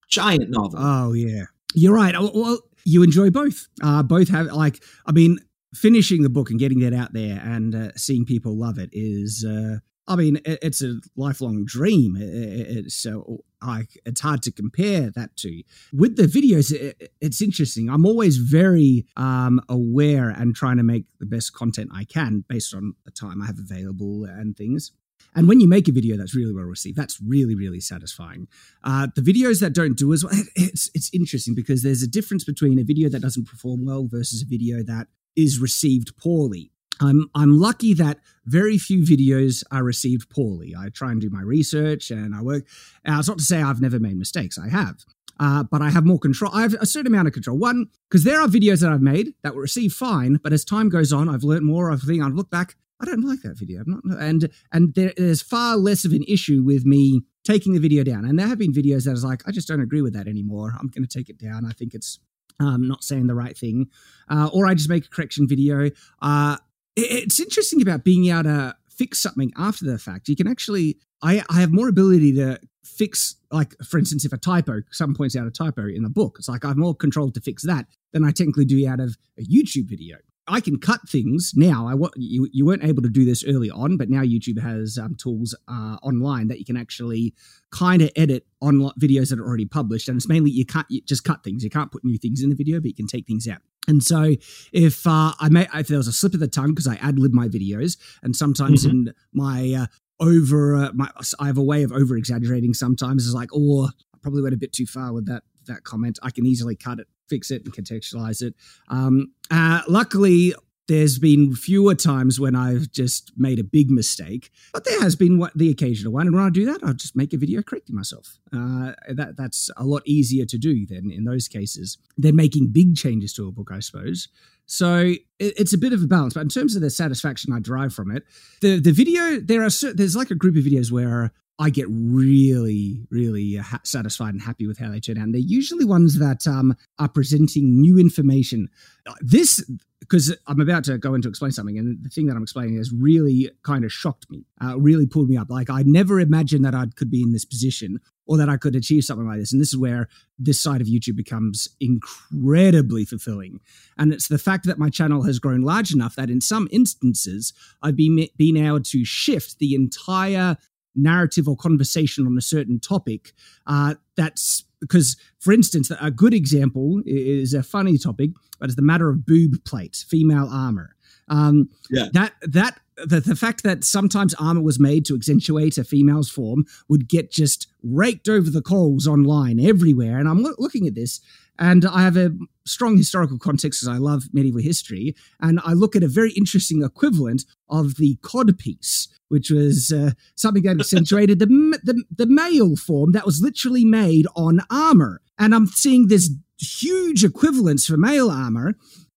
giant novel. Oh yeah. You're right. Well you enjoy both. Uh both have like i mean finishing the book and getting that out there and uh, seeing people love it is uh I mean, it's a lifelong dream. It's so like it's hard to compare that to. With the videos, it's interesting. I'm always very um, aware and trying to make the best content I can based on the time I have available and things. And when you make a video that's really well received, that's really, really satisfying. Uh, the videos that don't do as well, it's it's interesting because there's a difference between a video that doesn't perform well versus a video that is received poorly. I'm I'm lucky that very few videos are received poorly. I try and do my research and I work. Uh, it's not to say I've never made mistakes. I have. Uh, but I have more control. I have a certain amount of control. One, because there are videos that I've made that were received fine, but as time goes on, I've learned more. I think I've looked back. I don't like that video. I'm not, and and there, there's far less of an issue with me taking the video down. And there have been videos that I was like, I just don't agree with that anymore. I'm going to take it down. I think it's um, not saying the right thing, uh, or I just make a correction video. Uh, it's interesting about being able to fix something after the fact. You can actually, I, I have more ability to fix, like, for instance, if a typo, someone points out a typo in a book, it's like I have more control to fix that than I technically do out of a YouTube video. I can cut things now. I you you weren't able to do this early on, but now YouTube has um, tools uh, online that you can actually kind of edit on videos that are already published, and it's mainly you can't you just cut things. You can't put new things in the video, but you can take things out. And so, if uh, I may, if there was a slip of the tongue because I ad lib my videos, and sometimes mm-hmm. in my uh, over uh, my, I have a way of over exaggerating. Sometimes it's like, oh, I probably went a bit too far with that that comment. I can easily cut it fix it and contextualize it. Um, uh, luckily, there's been fewer times when I've just made a big mistake, but there has been the occasional one. And when I do that, I'll just make a video correcting myself. Uh, that that's a lot easier to do than in those cases than making big changes to a book, I suppose. So it, it's a bit of a balance. But in terms of the satisfaction I derive from it, the the video there are there's like a group of videos where I get really, really uh, ha- satisfied and happy with how they turn out. And they're usually ones that um, are presenting new information. Uh, this, because I'm about to go into explain something, and the thing that I'm explaining has really kind of shocked me, uh, really pulled me up. Like I never imagined that I could be in this position or that I could achieve something like this. And this is where this side of YouTube becomes incredibly fulfilling. And it's the fact that my channel has grown large enough that in some instances I've been been able to shift the entire narrative or conversation on a certain topic uh, that's because for instance a good example is a funny topic but it's the matter of boob plates, female armor um, yeah. that that the, the fact that sometimes armor was made to accentuate a female's form would get just raked over the coals online everywhere and i'm lo- looking at this and I have a strong historical context because I love medieval history. And I look at a very interesting equivalent of the codpiece, which was uh, something that accentuated the, the, the male form that was literally made on armor. And I'm seeing this huge equivalence for male armor.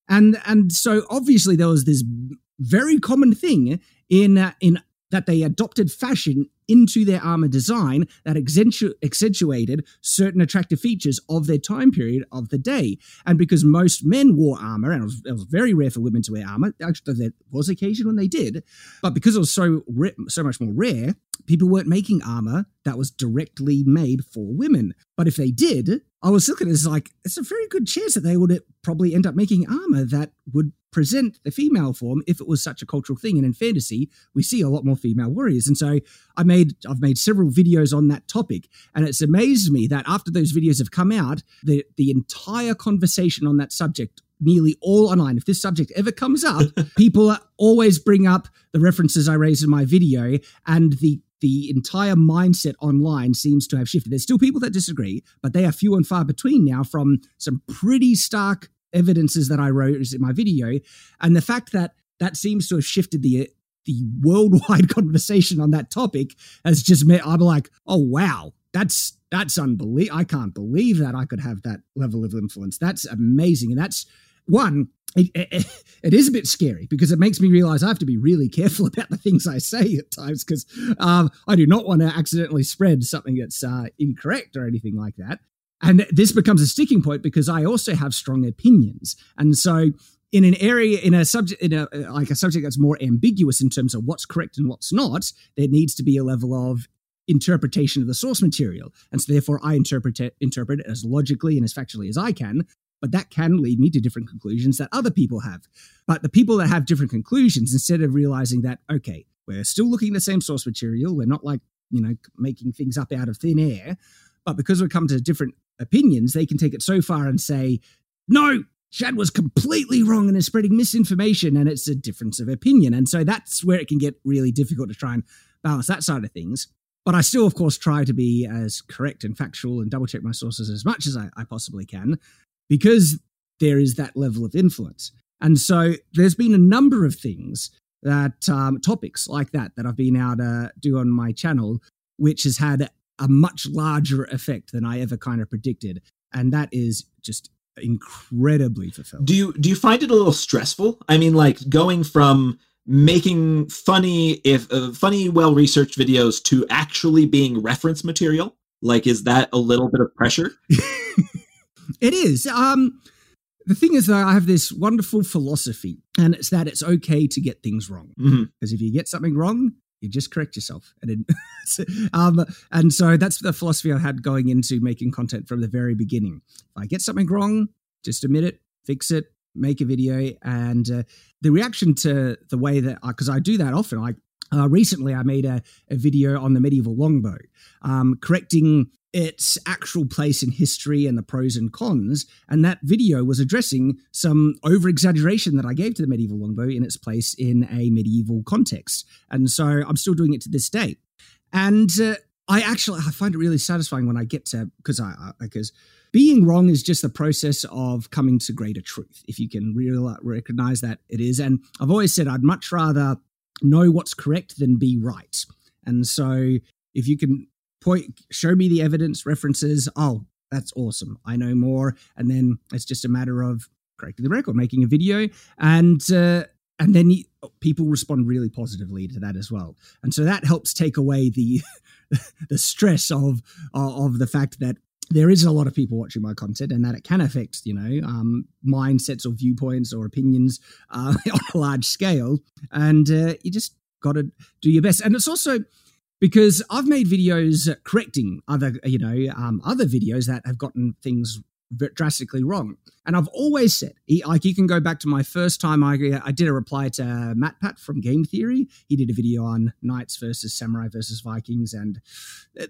And, and so obviously there was this very common thing in, uh, in that they adopted fashion into their armor design that accentu- accentuated certain attractive features of their time period of the day. And because most men wore armor, and it was, it was very rare for women to wear armor, actually, there was occasion when they did, but because it was so so much more rare, people weren't making armor that was directly made for women. But if they did, I was looking at it as like, it's a very good chance that they would probably end up making armor that would present the female form if it was such a cultural thing. And in fantasy, we see a lot more female warriors. And so I made made I've made several videos on that topic, and it's amazed me that after those videos have come out, the the entire conversation on that subject nearly all online. If this subject ever comes up, people always bring up the references I raised in my video, and the the entire mindset online seems to have shifted. There's still people that disagree, but they are few and far between now from some pretty stark evidences that I wrote in my video. And the fact that that seems to have shifted the the worldwide conversation on that topic has just made I'm like, oh wow, that's that's unbelievable. I can't believe that I could have that level of influence. That's amazing. And that's one, it, it, it is a bit scary because it makes me realize I have to be really careful about the things I say at times because um, I do not want to accidentally spread something that's uh, incorrect or anything like that. And this becomes a sticking point because I also have strong opinions. And so in an area in a subject in a uh, like a subject that's more ambiguous in terms of what's correct and what's not, there needs to be a level of interpretation of the source material. And so therefore I interpret it, interpret it as logically and as factually as I can but that can lead me to different conclusions that other people have. But the people that have different conclusions, instead of realizing that, okay, we're still looking at the same source material, we're not like, you know, making things up out of thin air, but because we come to different opinions, they can take it so far and say, no, Shad was completely wrong and is spreading misinformation, and it's a difference of opinion. And so that's where it can get really difficult to try and balance that side of things. But I still, of course, try to be as correct and factual and double check my sources as much as I, I possibly can because there is that level of influence. And so there's been a number of things that um, topics like that that I've been able to do on my channel, which has had a much larger effect than I ever kind of predicted. And that is just incredibly fulfilling. Do you do you find it a little stressful? I mean, like going from making funny if uh, funny well researched videos to actually being reference material like is that a little bit of pressure It is. Um, the thing is, though, I have this wonderful philosophy, and it's that it's okay to get things wrong. Because mm-hmm. if you get something wrong, you just correct yourself. And it, um, and so that's the philosophy I had going into making content from the very beginning. If I get something wrong, just admit it, fix it, make a video. And uh, the reaction to the way that, because I, I do that often, I uh, recently, I made a, a, video on the medieval longbow, um, correcting its actual place in history and the pros and cons. And that video was addressing some over exaggeration that I gave to the medieval longbow in its place in a medieval context. And so I'm still doing it to this day. And uh, I actually I find it really satisfying when I get to because I because being wrong is just the process of coming to greater truth. If you can real, recognize that it is, and I've always said I'd much rather know what's correct than be right. And so if you can point show me the evidence references. Oh that's awesome. I know more. And then it's just a matter of correcting the record making a video. And uh, and then people respond really positively to that as well. And so that helps take away the the stress of of the fact that there is a lot of people watching my content and that it can affect you know um, mindsets or viewpoints or opinions uh, on a large scale. And uh, you just got to do your best. And it's also because I've made videos correcting other, you know, um, other videos that have gotten things drastically wrong. And I've always said, like, you can go back to my first time I, I did a reply to MatPat from Game Theory. He did a video on Knights versus Samurai versus Vikings, and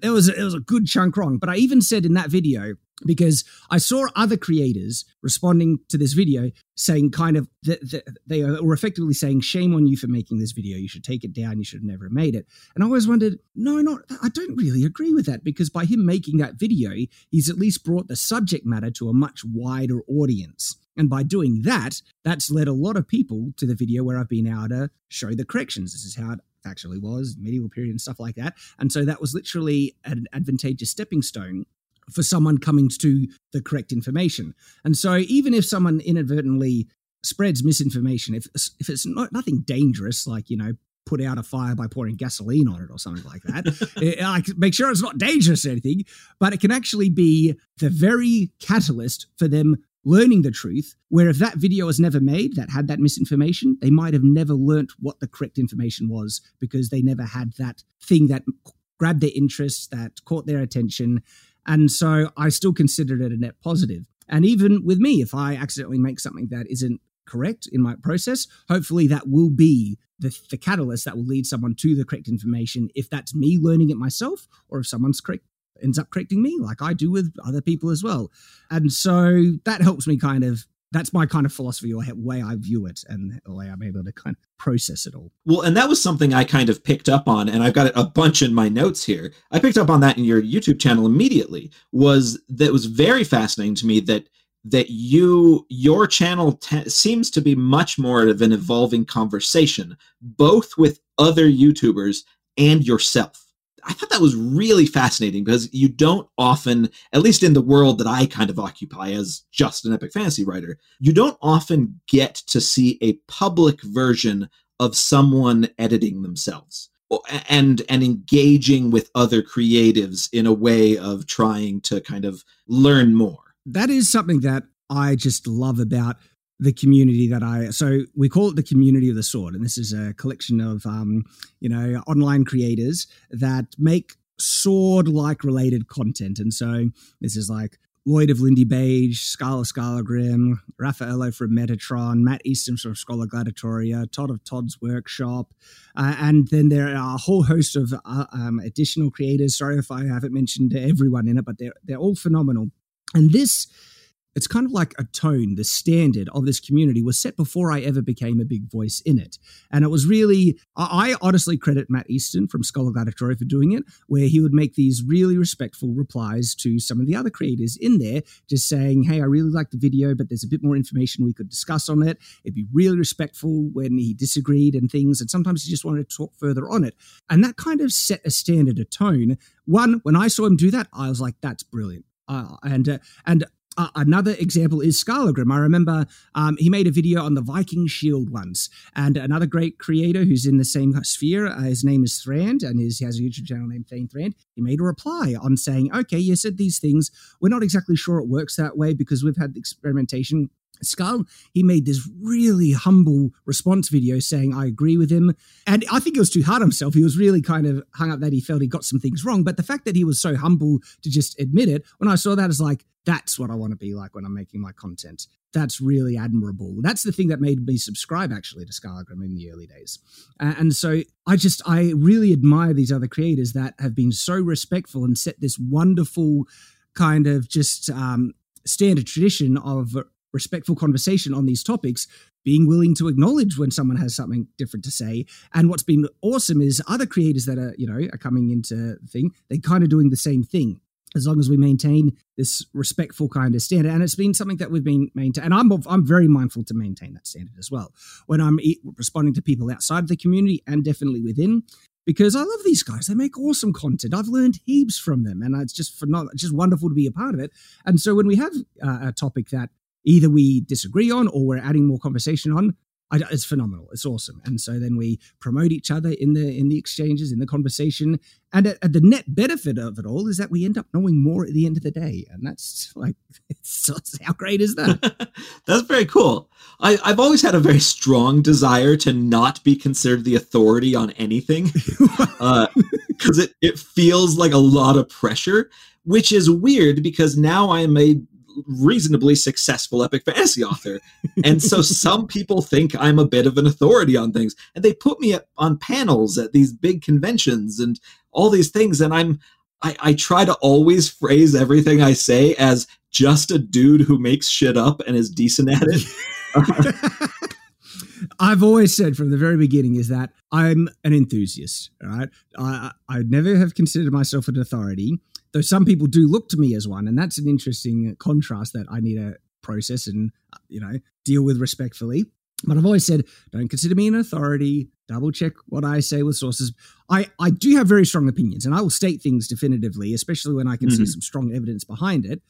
there was it was a good chunk wrong. But I even said in that video because I saw other creators responding to this video saying kind of that they were effectively saying shame on you for making this video. You should take it down. You should have never made it. And i always wondered no not i don't really agree with that because by him making that video he's at least brought the subject matter to a much wider audience. And by doing that that's led a lot of people to the video where i've been able to show the corrections. This is how it actually was medieval period and stuff like that. And so that was literally an advantageous stepping stone for someone coming to the correct information. And so even if someone inadvertently spreads misinformation, if if it's not nothing dangerous, like you know, put out a fire by pouring gasoline on it or something like that, eh, it, like make sure it's not dangerous or anything, but it can actually be the very catalyst for them learning the truth. Where if that video was never made that had that misinformation, they might have never learnt what the correct information was because they never had that thing that grabbed their interest, that caught their attention, and so I still considered it a net positive. And even with me, if I accidentally make something that isn't correct in my process, hopefully that will be the, the catalyst that will lead someone to the correct information if that's me learning it myself or if someone's correct ends up correcting me like I do with other people as well. And so that helps me kind of that's my kind of philosophy or way I view it and the way I'm able to kind of process it all. Well, and that was something I kind of picked up on, and I've got a bunch in my notes here. I picked up on that in your YouTube channel immediately. Was that was very fascinating to me that that you your channel seems to be much more of an evolving conversation both with other youtubers and yourself i thought that was really fascinating because you don't often at least in the world that i kind of occupy as just an epic fantasy writer you don't often get to see a public version of someone editing themselves and and engaging with other creatives in a way of trying to kind of learn more. That is something that I just love about the community that I so we call it the community of the sword, and this is a collection of um, you know online creators that make sword like related content, and so this is like Lloyd of Lindybeige, Scala Skallagrim, Raffaello from Metatron, Matt Easton from Schola Gladiatoria, Todd of Todd's Workshop, uh, and then there are a whole host of uh, um, additional creators. Sorry if I haven't mentioned everyone in it, but they're they're all phenomenal. And this, it's kind of like a tone, the standard of this community was set before I ever became a big voice in it. And it was really, I honestly credit Matt Easton from Schola Gladiatoria for doing it, where he would make these really respectful replies to some of the other creators in there, just saying, hey, I really like the video, but there's a bit more information we could discuss on it. It'd be really respectful when he disagreed and things. And sometimes he just wanted to talk further on it. And that kind of set a standard, a tone. One, when I saw him do that, I was like, that's brilliant uh, and uh, and uh, another example is Skallagrim. I remember um, he made a video on the Viking shield once, and another great creator who's in the same sphere. Uh, his name is Thrand, and his, he has a YouTube channel named Thegn Thrand. He made a reply on saying, "Okay, you said these things. We're not exactly sure it works that way because we've had the experimentation Skull, he made this really humble response video saying, I agree with him. And I think it was too hard on himself. He was really kind of hung up that he felt he got some things wrong. But the fact that he was so humble to just admit it, when I saw that, it's like, that's what I want to be like when I'm making my content. That's really admirable. That's the thing that made me subscribe actually to Skallagrim in the early days. Uh, and so I just, I really admire these other creators that have been so respectful and set this wonderful kind of just um, standard tradition of respectful conversation on these topics, being willing to acknowledge when someone has something different to say. And what's been awesome is other creators that are, you know, are coming into thing, they're kind of doing the same thing. As long as we maintain this respectful kind of standard, and it's been something that we've been maintaining, and I'm I'm very mindful to maintain that standard as well when I'm responding to people outside the community and definitely within because I love these guys. They make awesome content. I've learned heaps from them, and it's just phenomenal, just wonderful to be a part of it. And so when we have uh, a topic that either we disagree on or we're adding more conversation on I, it's phenomenal. It's awesome. And so then we promote each other in the in the exchanges in the conversation. And at, at the net benefit of it all is that we end up knowing more at the end of the day. And that's like it's, it's how great is that? That's very cool. I, i've always had a very strong desire to not be considered the authority on anything because uh, it, it feels like a lot of pressure which is weird because now I am a reasonably successful epic fantasy author. And so some people think I'm a bit of an authority on things. And they put me at, on panels at these big conventions and all these things. And I'm I, I try to always phrase everything I say as just a dude who makes shit up and is decent at it. I've always said from the very beginning is that I'm an enthusiast. Right, I I never have considered myself an authority though some people do look to me as one, and that's an interesting contrast that I need to process and uh, you know deal with respectfully. But I've always said, don't consider me an authority. Double check what I say with sources. I, I do have very strong opinions, and I will state things definitively, especially when I can mm-hmm. see some strong evidence behind it.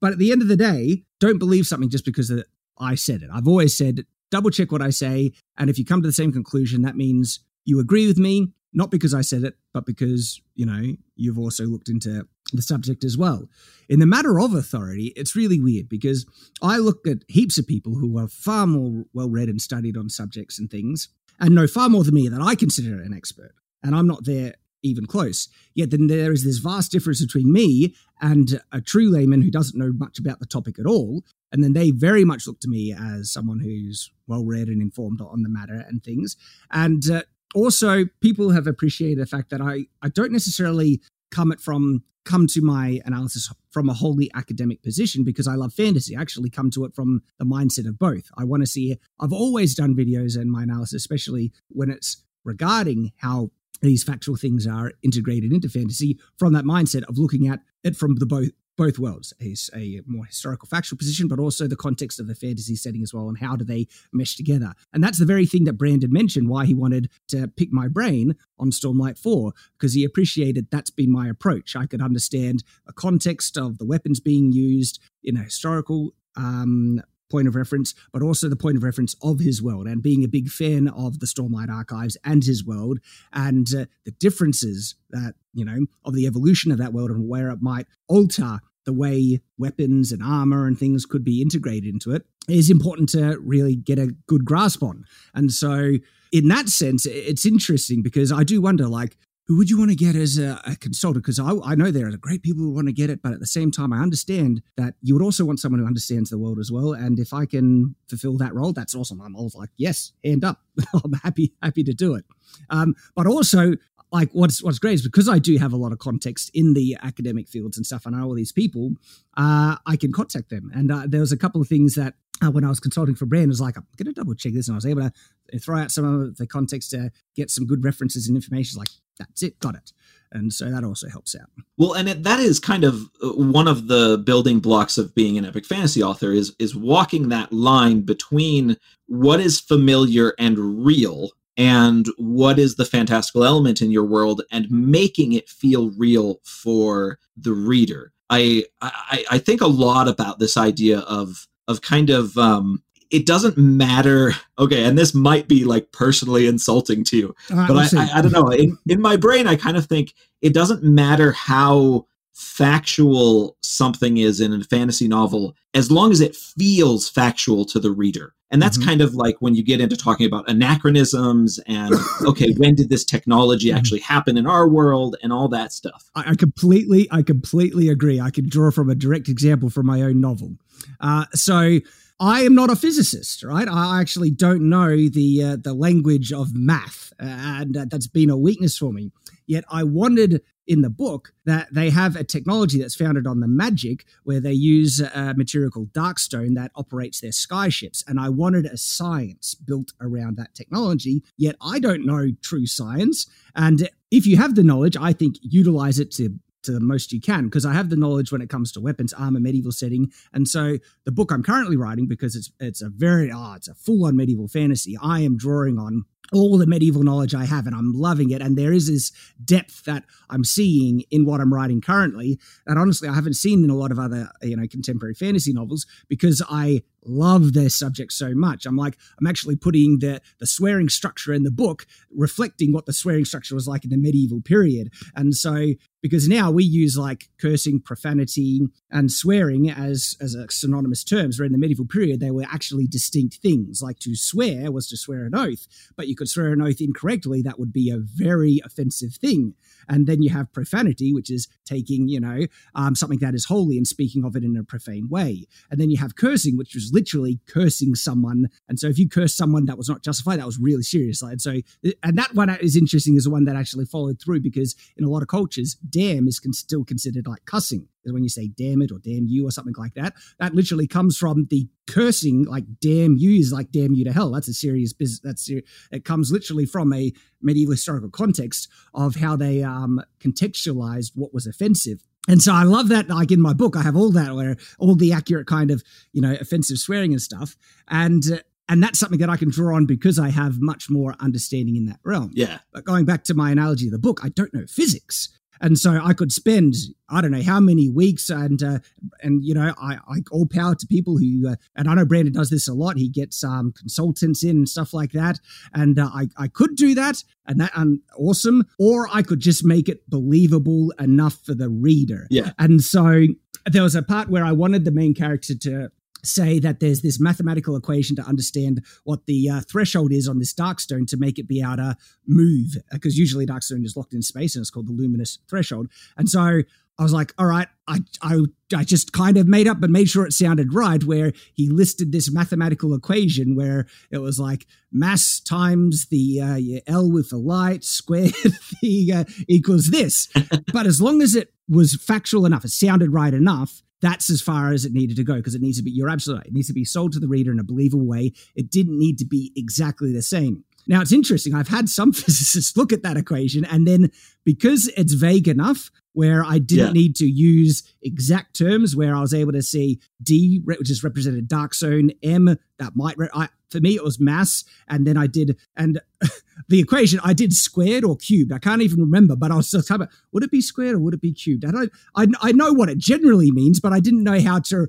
But at the end of the day, don't believe something just because I said it. I've always said, double check what I say, and if you come to the same conclusion, that means you agree with me, not because I said it, but because, you know, you've also looked into the subject as well. In the matter of authority, it's really weird because I look at heaps of people who are far more well read and studied on subjects and things and know far more than me that I consider an expert. And I'm not there even close. Yet then there is this vast difference between me and a true layman who doesn't know much about the topic at all. And then they very much look to me as someone who's well read and informed on the matter and things. And uh, also, people have appreciated the fact that I, I don't necessarily come it from come to my analysis from a wholly academic position because I love fantasy. I actually come to it from the mindset of both. I want to see I've always done videos and my analysis, especially when it's regarding how these factual things are integrated into fantasy from that mindset of looking at it from the both both worlds. A, a more historical factual position but also the context of the fantasy setting as well and how do they mesh together. And that's the very thing that brandon mentioned why he wanted to pick my brain on stormlight 4 because he appreciated that's been my approach. I could understand the context of the weapons being used in a historical um, point of reference, but also the point of reference of his world, and being a big fan of the Stormlight archives and his world, and uh, the differences that, you know, of the evolution of that world and where it might alter the way weapons and armor and things could be integrated into it is important to really get a good grasp on. And so, in that sense, it's interesting because I do wonder, like, who would you want to get as a, a consultant? Because I, I, know there are great people who want to get it, but at the same time, I understand that you would also want someone who understands the world as well. And if I can fulfill that role, that's awesome. I'm always like, yes, hand up. I'm happy, happy to do it. Um, but also, like what's what's great is because I do have a lot of context in the academic fields and stuff. And I know all these people. Uh, I can contact them, and uh, there was a couple of things that uh, when I was consulting for Brand, I was like, I'm going to double check this, and I was able to throw out some of the context to get some good references and information. Like that's it, got it. And so that also helps out. Well, and it, that is kind of uh, one of the building blocks of being an epic fantasy author is is walking that line between what is familiar and real and what is the fantastical element in your world and making it feel real for the reader. I I, I think a lot about this idea of of kind of um, it doesn't matter. Okay, and this might be like personally insulting to you, uh, but I, I, I, don't know. In, in my brain, I kind of think it doesn't matter how factual something is in a fantasy novel as long as it feels factual to the reader. And that's mm-hmm. kind of like when you get into talking about anachronisms and okay, when did this technology mm-hmm. actually happen in our world and all that stuff. I, I completely, I completely agree. I can draw from a direct example from my own novel. Uh, so I am not a physicist, right? I actually don't know the uh, the language of math, uh, and uh, that's been a weakness for me. Yet I wanted in the book that they have a technology that's founded on the magic where they use a material called darkstone that operates their skyships and i wanted a science built around that technology yet i don't know true science and if you have the knowledge i think utilize it to to the most you can because I have the knowledge when it comes to weapons, armor, medieval setting, and so the book I'm currently writing because it's it's a very ah oh, it's a full on medieval fantasy. I am drawing on all the medieval knowledge I have, and I'm loving it. And there is this depth that I'm seeing in what I'm writing currently that honestly I haven't seen in a lot of other you know contemporary fantasy novels because I love their subject so much. I'm like, I'm actually putting the the swearing structure in the book reflecting what the swearing structure was like in the medieval period. And so because now we use like cursing, profanity, and swearing as as synonymous terms, where in the medieval period they were actually distinct things. Like to swear was to swear an oath, but you could swear an oath incorrectly, that would be a very offensive thing. And then you have profanity, which is taking, you know, um, something that is holy and speaking of it in a profane way. And then you have cursing, which was literally cursing someone. And so if you curse someone that was not justified, that was really serious. And so, and that one is interesting is the one that actually followed through because in a lot of cultures, damn is con- still considered like cussing when you say damn it or damn you or something like that. That literally comes from the cursing, like damn you is like damn you to hell. That's a serious business. That's ser- it comes literally from a medieval historical context of how they um, contextualized what was offensive. And so I love that. Like in my book, I have all that, where all the accurate kind of you know offensive swearing and stuff, and. Uh, and that's something that I can draw on because I have much more understanding in that realm. Yeah. But going back to my analogy of the book, I don't know physics. And so I could spend I don't know how many weeks, and uh, and you know I, I all power to people who uh, and I know Brandon does this a lot. He gets um, consultants in and stuff like that, and uh, I I could do that, and that and awesome, or I could just make it believable enough for the reader. Yeah, and so there was a part where I wanted the main character to say that there's this mathematical equation to understand what the uh, threshold is on this dark stone to make it be able to move because usually dark stone is locked in space and it's called the luminous threshold and so I was like, all right, I, I, I just kind of made up but made sure it sounded right, where he listed this mathematical equation where it was like mass times the uh, L with the light squared the, uh, equals this. but as long as it was factual enough, it sounded right enough, that's as far as it needed to go because it needs to be, you're absolutely right, it needs to be sold to the reader in a believable way. It didn't need to be exactly the same. Now, it's interesting. I've had some physicists look at that equation, and then because it's vague enough, where I didn't yeah. need to use exact terms, where I was able to see D, which is represented darkstone, M, that might, re- I, for me, it was mass. And then I did, and the equation, I did squared or cubed. I can't even remember, but I was just talking would it be squared or would it be cubed? I don't, I, I know what it generally means, but I didn't know how to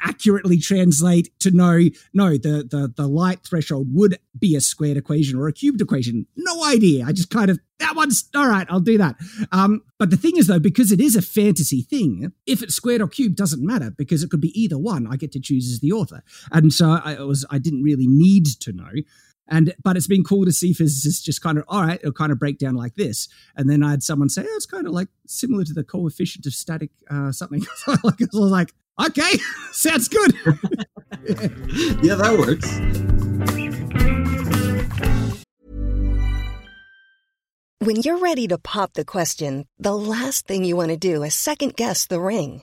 accurately translate to know, no, the, the, the light threshold would be a squared equation or a cubed equation. No idea. I just kind of, that one's all right. I'll do that. Um, but the thing is, though, because it is a fantasy thing, if it's squared or cubed doesn't matter because it could be either one. I get to choose as the author, and so I was I didn't really need to know. And but it's been cool to see physicists just kind of all right, it'll kind of break down like this, and then I had someone say, "Oh, it's kind of like similar to the coefficient of static uh, something." so I was like, "Okay, sounds good." yeah, that works. When you're ready to pop the question, the last thing you want to do is second guess the ring.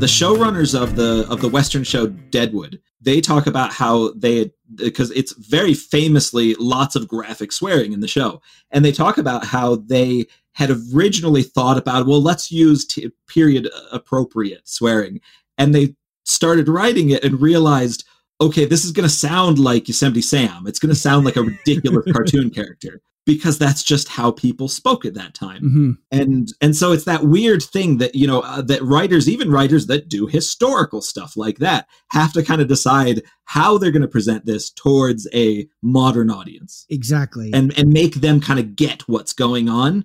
The showrunners of the of the western show Deadwood, they talk about how they because it's very famously lots of graphic swearing in the show, and they talk about how they had originally thought about well let's use t- period appropriate swearing, and they started writing it and realized okay this is going to sound like Yosemite Sam, it's going to sound like a ridiculous cartoon character because that's just how people spoke at that time. Mm-hmm. and and so it's that weird thing that you know uh, that writers even writers that do historical stuff like that have to kind of decide how they're going to present this towards a modern audience. Exactly. And and make them kind of get what's going on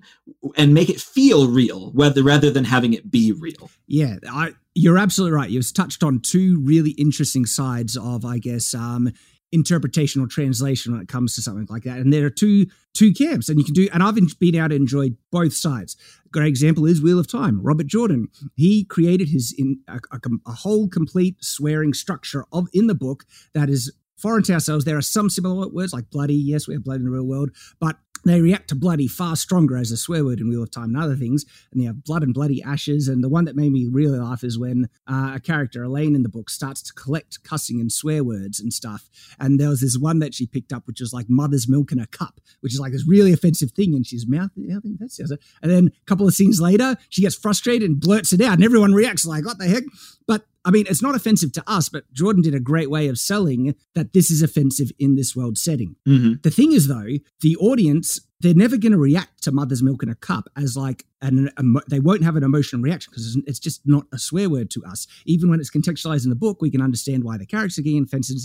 and make it feel real whether rather than having it be real. Yeah i you're absolutely right. You've touched on two really interesting sides of i guess um interpretation or translation when it comes to something like that. And there are two two camps, and you can do. And I've been able to enjoy both sides. A great example is Wheel of Time. Robert Jordan he created his in a, a, a whole complete swearing structure of in the book that is foreign to ourselves. There are some similar words like bloody. Yes, we have blood in the real world, but they react to bloody far stronger as a swear word in Wheel of Time and other things. And they have blood and bloody ashes. And the one that made me really laugh is when uh, a character, Elayne in the book, starts to collect cussing and swear words and stuff. And there was this one that she picked up, which was like mother's milk in a cup, which is like this really offensive thing. And she's mouth, yeah, I think that. And then a couple of scenes later, she gets frustrated and blurts it out, and everyone reacts like, what the heck? But I mean, it's not offensive to us, but Jordan did a great way of selling that this is offensive in this world setting. Mm-hmm. The thing is, though, the audience, they're never going to react to mother's milk in a cup as like an, emo- they won't have an emotional reaction because it's just not a swear word to us. Even when it's contextualized in the book, we can understand why the characters are getting offensive,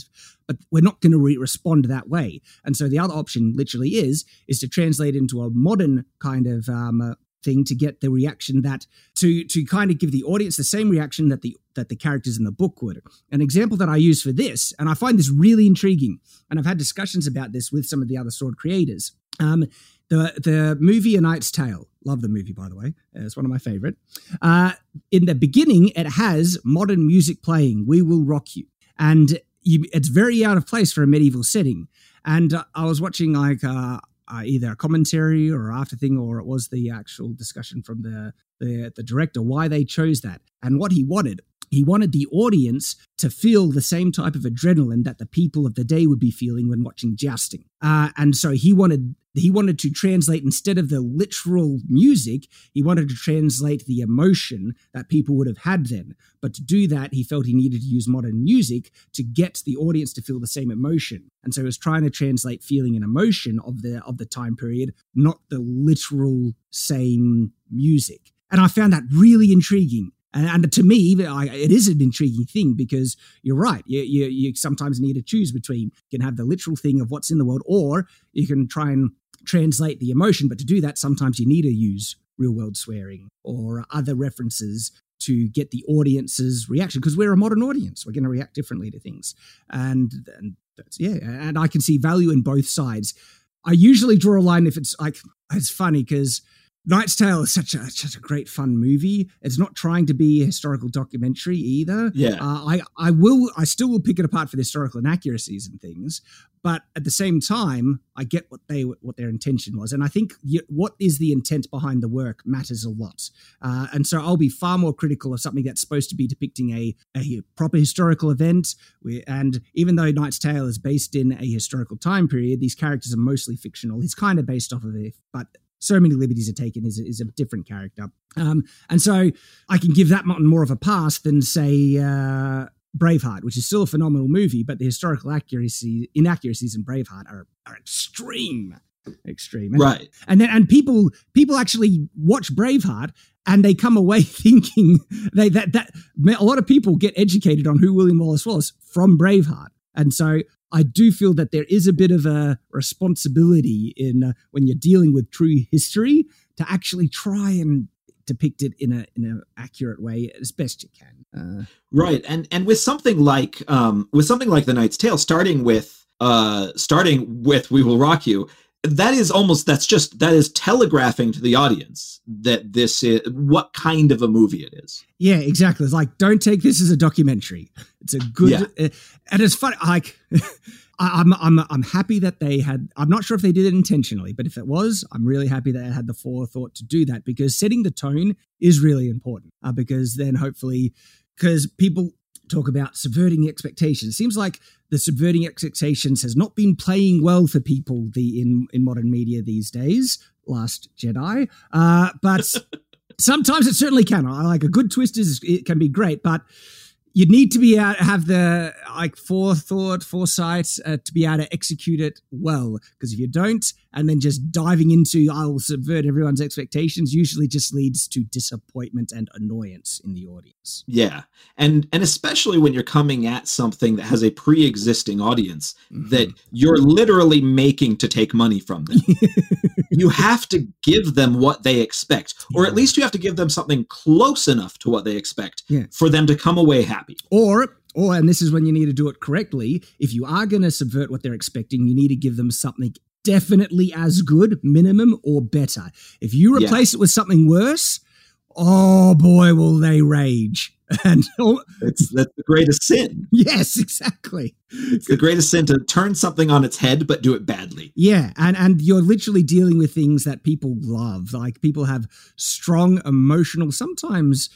but we're not going to re- respond that way. And so the other option literally is, is to translate into a modern kind of um, uh, thing to get the reaction that to to kind of give the audience the same reaction that the that the characters in the book would. An example that I use for this, and I find this really intriguing, and I've had discussions about this with some of the other sword creators. Um, the the movie A Knight's Tale. Love the movie, by the way. It's one of my favorite. Uh, in the beginning, it has modern music playing. We will rock you, and you, it's very out of place for a medieval setting. And uh, I was watching like uh, uh, either a commentary or after thing, or it was the actual discussion from the, the the director why they chose that and what he wanted he wanted the audience to feel the same type of adrenaline that the people of the day would be feeling when watching jousting. Uh, and so he wanted he wanted to translate instead of the literal music, he wanted to translate the emotion that people would have had then. But to do that, he felt he needed to use modern music to get the audience to feel the same emotion. And so he was trying to translate feeling and emotion of the of the time period, not the literal same music. And I found that really intriguing and, and to me, it is an intriguing thing because you're right. You, you, you sometimes need to choose between you can have the literal thing of what's in the world, or you can try and translate the emotion. But to do that, sometimes you need to use real world swearing or other references to get the audience's reaction because we're a modern audience. We're going to react differently to things, and, and yeah, and I can see value in both sides. I usually draw a line if it's like it's funny because Knight's Tale is such a such a great fun movie. It's not trying to be a historical documentary either. Yeah, uh, I I will I still will pick it apart for the historical inaccuracies and things, but at the same time, I get what they what their intention was, and I think what is the intent behind the work matters a lot. Uh, and so I'll be far more critical of something that's supposed to be depicting a a proper historical event. And even though Knight's Tale is based in a historical time period, these characters are mostly fictional. He's kind of based off of it, but so many liberties are taken is, is a different character. Um, and so I can give that mountain more of a pass than say uh, Braveheart, which is still a phenomenal movie, but the historical accuracy inaccuracies in Braveheart are, are extreme. Extreme. And, right. And then and people people actually watch Braveheart and they come away thinking they that that a lot of people get educated on who William Wallace was from Braveheart. And so I do feel that there is a bit of a responsibility in uh, when you're dealing with true history to actually try and depict it in a in an accurate way as best you can. Uh, right, and and with something like um, with something like The Knight's Tale, starting with uh, starting with We Will Rock You, that is almost that's just that is telegraphing to the audience that this is what kind of a movie it is yeah exactly it's like don't take this as a documentary it's a good yeah. uh, and it's funny like I'm, I'm I'm happy that they had. I'm not sure if they did it intentionally, but if it was, I'm really happy that they had the forethought to do that because setting the tone is really important. Uh, because then hopefully, because people talk about subverting expectations. It seems like the subverting expectations has not been playing well for people the in in modern media these days. Last Jedi, uh, but sometimes it certainly can. I like a good twist is it can be great, but you need to be to have the like forethought, foresight uh, to be able to execute it well. Because if you don't, and then just diving into I will subvert everyone's expectations, usually just leads to disappointment and annoyance in the audience. Yeah, and and especially when you're coming at something that has a pre-existing audience mm-hmm. that you're literally making to take money from them. you have to give them what they expect, or yeah. at least you have to give them something close enough to what they expect yeah. for them to come away happy. Or or, and this is when you need to do it correctly, if you are going to subvert what they're expecting, you need to give them something definitely as good, minimum, or better. If you replace yeah. it with something worse, oh boy, will they rage. And oh, that's, that's the greatest sin. Yes, exactly. It's the greatest sin to turn something on its head, but do it badly. Yeah, and and you're literally dealing with things that people love. Like people have strong emotional. Sometimes,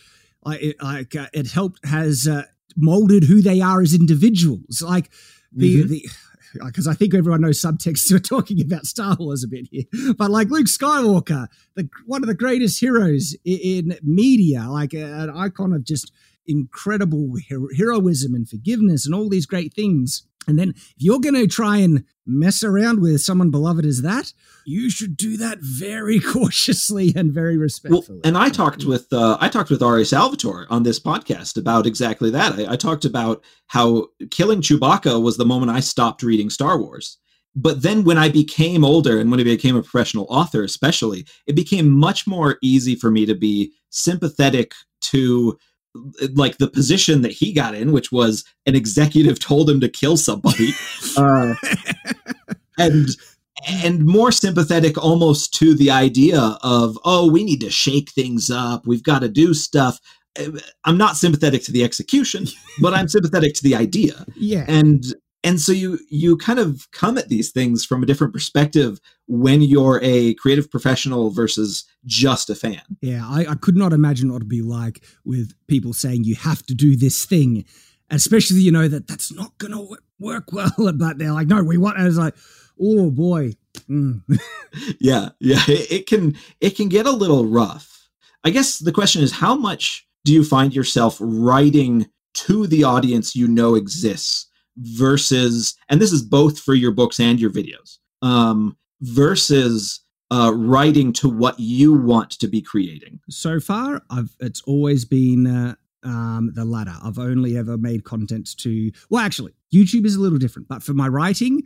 like like uh, it helped has uh, molded who they are as individuals. Like the mm-hmm. the because I think everyone knows subtext. We're talking about Star Wars a bit here, but like Luke Skywalker, the one of the greatest heroes in, in media, like an icon of just incredible hero- heroism and forgiveness and all these great things. And then if you're going to try and mess around with someone beloved as that, you should do that very cautiously and very respectfully. Well, and I talked with uh, I talked with R.A. Salvatore on this podcast about exactly that. I, I talked about how killing Chewbacca was the moment I stopped reading Star Wars. But then when I became older and when I became a professional author, especially, it became much more easy for me to be sympathetic to like the position that he got in, which was an executive told him to kill somebody, uh, and and more sympathetic almost to the idea of oh we need to shake things up. We've got to do stuff. I'm not sympathetic to the execution but i'm sympathetic to the idea. Yeah. And and so you you kind of come at these things from a different perspective when you're a creative professional versus just a fan. Yeah i, I could not imagine what it'd be like with people saying you have to do this thing especially you know that that's not gonna work well but they're like no we want and it's like oh boy. Mm. yeah yeah it, it can it can get a little rough. I guess the question is how much do you find yourself writing to the audience you know exists versus and this is both for your books and your videos um versus uh writing to what you want to be creating. So far i've it's always been uh, um the latter. I've only ever made content to well actually youtube is a little different but for my writing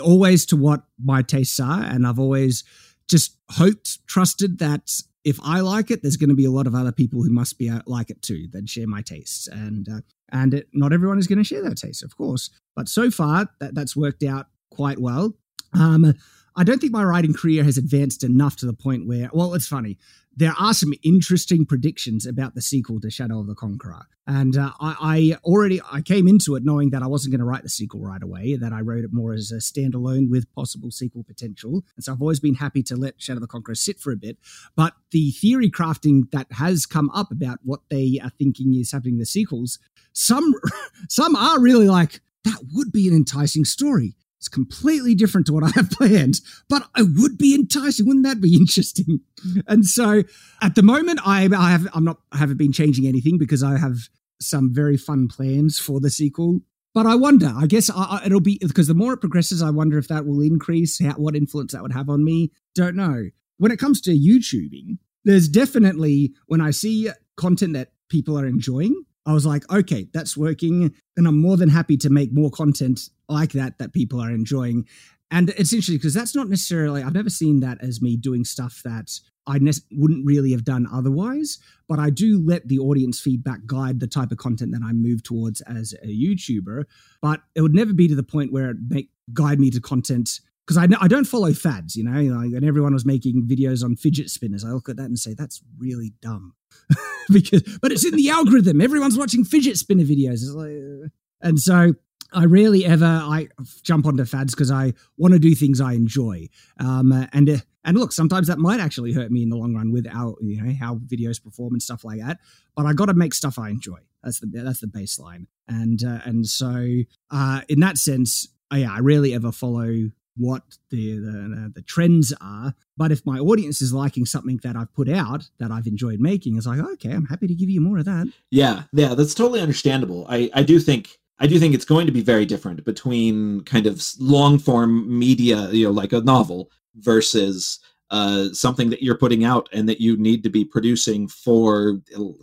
always to what my tastes are and i've always just hoped trusted that if I like it, there's going to be a lot of other people who must be uh, like it too that share my tastes, and uh, and it, not everyone is going to share that taste, of course. But so far, that, that's worked out quite well. Um, I don't think my writing career has advanced enough to the point where, well, it's funny there are some interesting predictions about the sequel to Shadow of the Conqueror, and uh, I, I, already I came into it knowing that I wasn't going to write the sequel right away. That I wrote it more as a standalone with possible sequel potential, and so I've always been happy to let Shadow of the Conqueror sit for a bit. But the theory crafting that has come up about what they are thinking is happening in the sequels, some some are really like that would be an enticing story. It's completely different to what I have planned, but it would be enticing. Wouldn't that be interesting? And so at the moment, I, I have I'm not I haven't been changing anything because I have some very fun plans for the sequel. But I wonder. I guess I, it'll be because the more it progresses, I wonder if that will increase how, what influence that would have on me. Don't know. When it comes to YouTubing, there's definitely when I see content that people are enjoying, I was like, okay, that's working. And I'm more than happy to make more content like that that people are enjoying. And it's interesting because that's not necessarily, I've never seen that as me doing stuff that I ne- wouldn't really have done otherwise. But I do let the audience feedback guide the type of content that I move towards as a YouTuber. But it would never be to the point where it make guide me to content because I, I don't follow fads, you know, like, and everyone was making videos on fidget spinners. I look at that and say, that's really dumb. because, but it's in the algorithm. Everyone's watching fidget spinner videos. Like, uh, and so I rarely ever I jump onto fads because I want to do things I enjoy. Um, and uh, and look, sometimes that might actually hurt me in the long run with our you know how videos perform and stuff like that. But I got to make stuff I enjoy. That's the that's the baseline. And uh, and so uh, in that sense, uh, yeah, I rarely ever follow what the, the, the trends are. But if my audience is liking something that I've put out that I've enjoyed making, it's like okay, I'm happy to give you more of that. Yeah, yeah, that's totally understandable. I I do think I do think it's going to be very different between kind of long form media, you know, like a novel versus uh, something that you're putting out and that you need to be producing for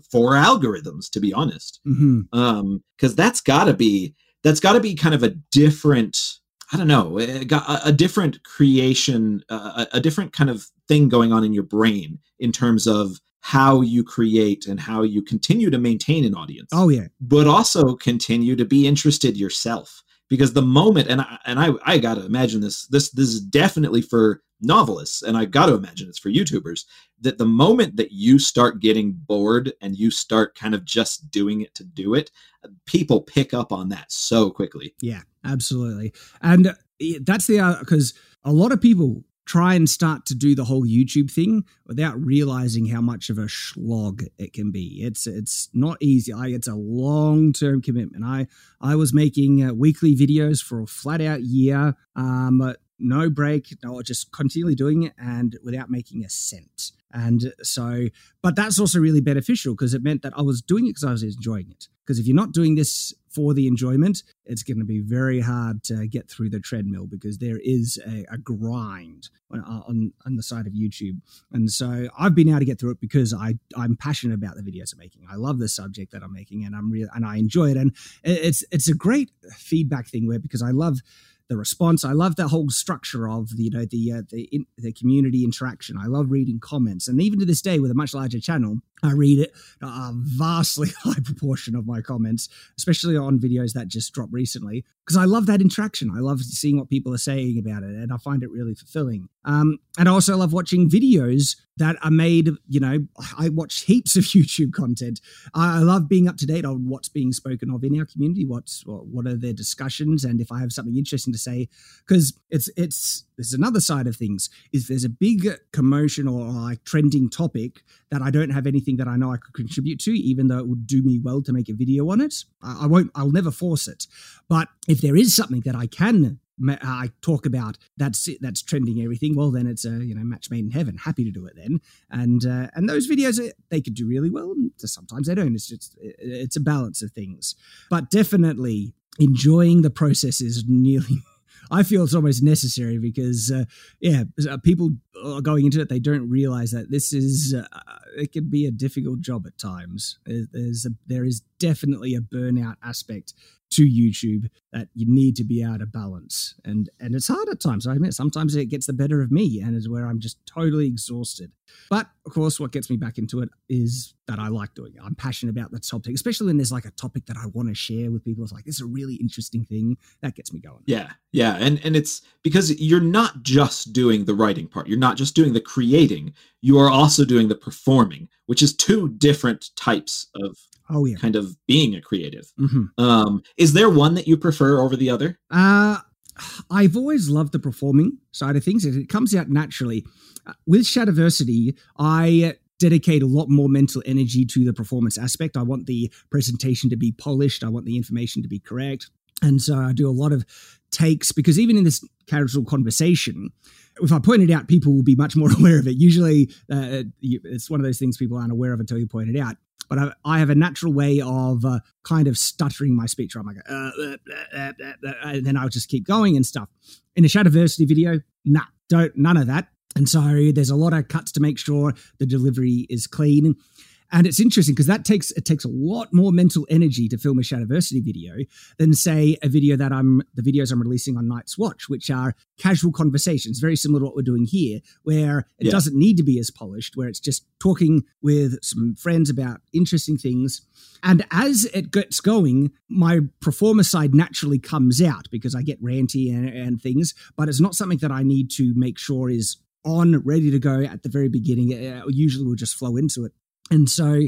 for algorithms. To be honest, because mm-hmm. um, that's got to be that's got to be kind of a different I don't know, a, a different creation, uh, a different kind of thing going on in your brain in terms of how you create and how you continue to maintain an audience. Oh yeah, but also continue to be interested yourself because the moment and I, and I I got to imagine this this this is definitely for novelists and I got to imagine it's for YouTubers that the moment that you start getting bored and you start kind of just doing it to do it people pick up on that so quickly. Yeah, absolutely. And that's the because uh, a lot of people try and start to do the whole YouTube thing without realizing how much of a slog it can be. It's it's not easy. Like it's a long term commitment. I I was making uh, weekly videos for a flat out year, um, no break, no, just continually doing it and without making a cent. And so, but that's also really beneficial because it meant that I was doing it because I was enjoying it. Because if you're not doing this for the enjoyment, it's going to be very hard to get through the treadmill because there is a, a grind on, on, on the side of YouTube. And so I've been able to get through it because I I'm passionate about the videos I'm making. I love the subject that I'm making, and I'm real and I enjoy it. And it's it's a great feedback thing where because I love the response. I love the whole structure of the you know the uh, the in, the community interaction. I love reading comments, and even to this day, with a much larger channel, I read it a vastly high proportion of my comments, especially on videos that just dropped recently, because I love that interaction. I love seeing what people are saying about it, and I find it really fulfilling. Um, and I also love watching videos that are made. You know, I watch heaps of YouTube content. I love being up to date on what's being spoken of in our community. What's what are their discussions, and if I have something interesting to say, because it's it's there's another side of things. Is there's a big commotion or like trending topic that I don't have anything that I know I could contribute to, even though it would do me well to make a video on it. I, won't. I'll never force it. But if there is something that I can I talk about that's it, that's trending everything. Well, then it's a you know match made in heaven. Happy to do it then. And uh, and those videos they could do really well. Sometimes they don't. It's just it's a balance of things. But definitely enjoying the process is nearly I feel it's almost necessary because, uh, yeah, uh, people are going into it. They don't realize that this is uh, it can be a difficult job at times. There's a, there is definitely a burnout aspect to YouTube that you need to be able to balance, and and it's hard at times. I admit sometimes it gets the better of me, and is where I'm just totally exhausted. But of course, what gets me back into it is that I like doing it. I'm passionate about the topic, especially when there's like a topic that I want to share with people. It's like this is a really interesting thing that gets me going. Yeah, yeah, and and it's because you're not just doing the writing part. You're not just doing the creating. You are also doing the performing, which is two different types of oh yeah. kind of being a creative. Mm-hmm. um is there one that you prefer over the other? Uh i've always loved the performing side of things. It comes out naturally. Uh, with shadiversity i dedicate a lot more mental energy to the performance aspect. I want the presentation to be polished. I want the information to be correct and so i do a lot of takes because even in this casual conversation if I point it out, people will be much more aware of it. Usually, uh, it's one of those things people aren't aware of until you point it out but I, I, have a natural way of uh, kind of stuttering my speech. I'm like, uh, uh, uh, uh, and then I'll just keep going and stuff. In a Shadiversity video, nah, don't none of that. And so there's a lot of cuts to make sure the delivery is clean. And it's interesting because that takes it takes a lot more mental energy to film a Shadiversity video than say a video that I'm the videos I'm releasing on Knight's Watch, which are casual conversations, very similar to what we're doing here, where it yeah. doesn't need to be as polished, where it's just talking with some friends about interesting things. And as it gets going, my performer side naturally comes out because I get ranty and, and things, but it's not something that I need to make sure is on, ready to go at the very beginning. It usually will just flow into it. And so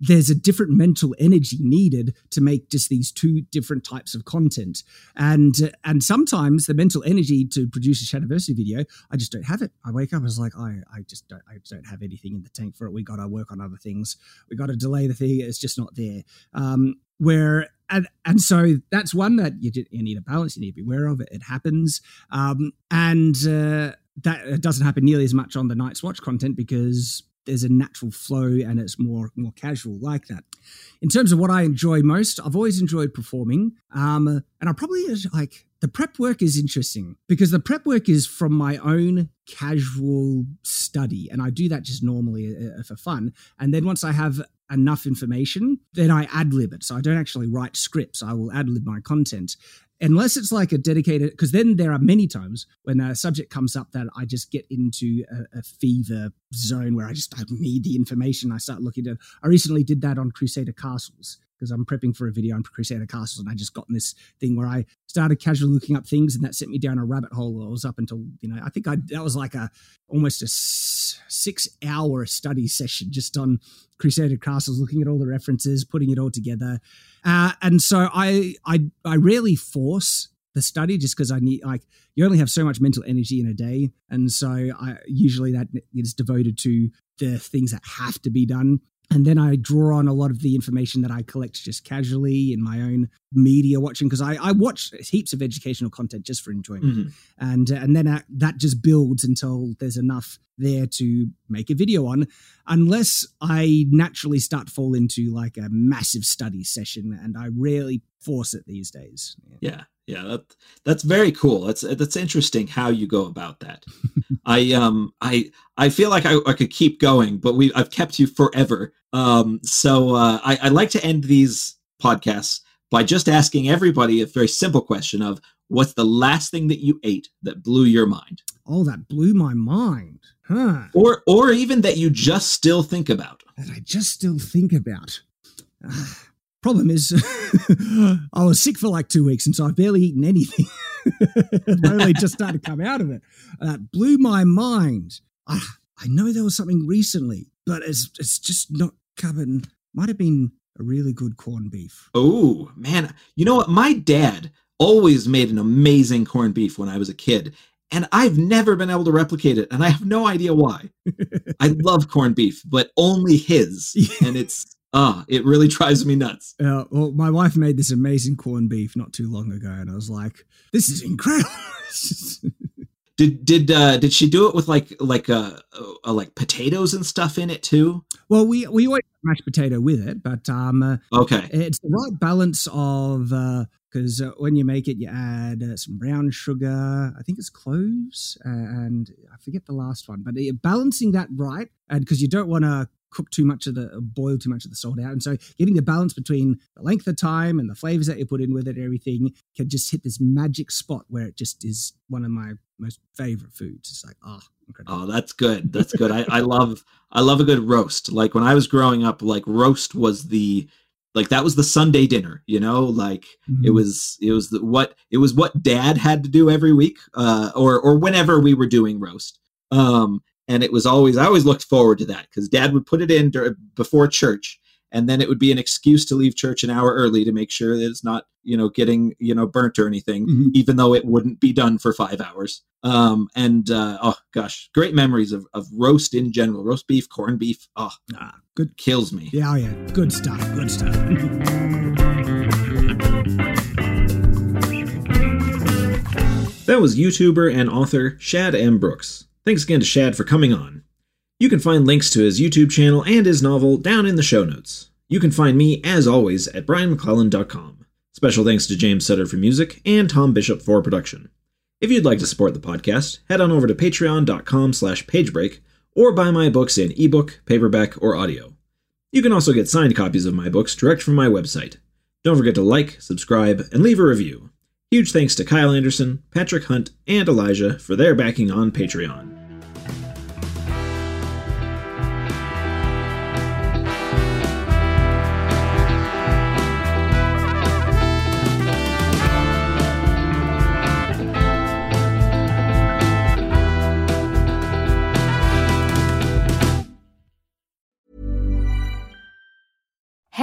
there's a different mental energy needed to make just these two different types of content. And and sometimes the mental energy to produce a shadiversity video i just don't have it. I wake up as like i i just don't i don't have anything in the tank for it. We got to work on other things. We got to delay the thing it's just not there. Um where and and so that's one that you, you need a balance you need to be aware of it it happens. Um and uh that doesn't happen nearly as much on the Knight's Watch content because there's a natural flow and it's more more casual like that. In terms of what I enjoy most, I've always enjoyed performing, um, and I probably like the prep work is interesting because the prep work is from my own casual study, and I do that just normally uh, uh for fun. And then once I have enough information, then I ad lib it. So I don't actually write scripts. I will ad lib my content unless it's like a dedicated because then there are many times when a subject comes up that i just get into a, a, fever zone where i just I need the information. I start looking at i recently did that on crusader castles because i'm prepping for a video on crusader castles and i just got in this thing where i started casually looking up things and that sent me down a rabbit hole i was up until you know i think i that was like a almost a six hour study session just on crusader castles looking at all the references putting it all together. Uh, and so I, I, I rarely force the study just because I need like you only have so much mental energy in a day, and so I usually that is devoted to the things that have to be done and then I draw on a lot of the information that I collect just casually in my own media watching because I, I watch heaps of educational content just for enjoyment, mm-hmm. and and then uh, that just builds until there's enough there to make a video on, unless I naturally start to fall into like a massive study session, and I rarely force it these days. Yeah. yeah that that's very cool that's that's interesting how you go about that i um i i feel like I, I could keep going but we i've kept you forever um so uh i, I like to end these podcasts by just asking everybody a very simple question of what's the last thing that you ate that blew your mind? Oh, that blew my mind. Huh. Or or even that you just still think about. That I just still think about. Uh, problem is, I was sick for like two weeks, and so I've barely eaten anything. Only just started to come out of it. Uh, that blew my mind. I, I know there was something recently, but it's it's just not coming. Might have been a really good corned beef. Oh man, you know what? My dad always made an amazing corned beef when I was a kid, and I've never been able to replicate it, and I have no idea why. I love corned beef, but only his, and it's ah, it really drives me nuts. Uh, well, my wife made this amazing corned beef not too long ago, and I was like, "This is incredible." did did uh, did she do it with like like uh, uh, like potatoes and stuff in it too? Well, we we always mashed potato with it, but um, uh, okay, it's the right balance of because uh, uh, when you make it, you add uh, some brown sugar. I think it's cloves, and I forget the last one, but balancing that right, and because you don't want to cook too much of the boil too much of the salt out and so getting the balance between the length of time and the flavors that you put in with it everything can just hit this magic spot where it just is one of my most favorite foods it's like oh incredible. oh that's good that's good I, I love i love a good roast like when i was growing up like roast was the like that was the sunday dinner you know like mm-hmm. it was it was the, what it was what dad had to do every week uh or or whenever we were doing roast um and it was always i always looked forward to that because dad would put it in before church and then it would be an excuse to leave church an hour early to make sure that it's not you know getting you know burnt or anything mm-hmm. even though it wouldn't be done for five hours. Um and uh oh gosh great memories of, of roast in general roast beef corned beef. Oh ah, good kills me. Yeah oh yeah. Good stuff good stuff. That was youtuber and author shad m. Brooks. Thanks again to Shad for coming on. You can find links to his YouTube channel and his novel down in the show notes. You can find me, as always, at brianmcclellan.com. Special thanks to James Sutter for music and Tom Bishop for production. If you'd like to support the podcast, head on over to patreon.com slash pagebreak or buy my books in ebook, paperback, or audio. You can also get signed copies of my books direct from my website. Don't forget to like, subscribe, and leave a review. Huge thanks to Kyle Anderson, Patrick Hunt, and Elijah for their backing on Patreon.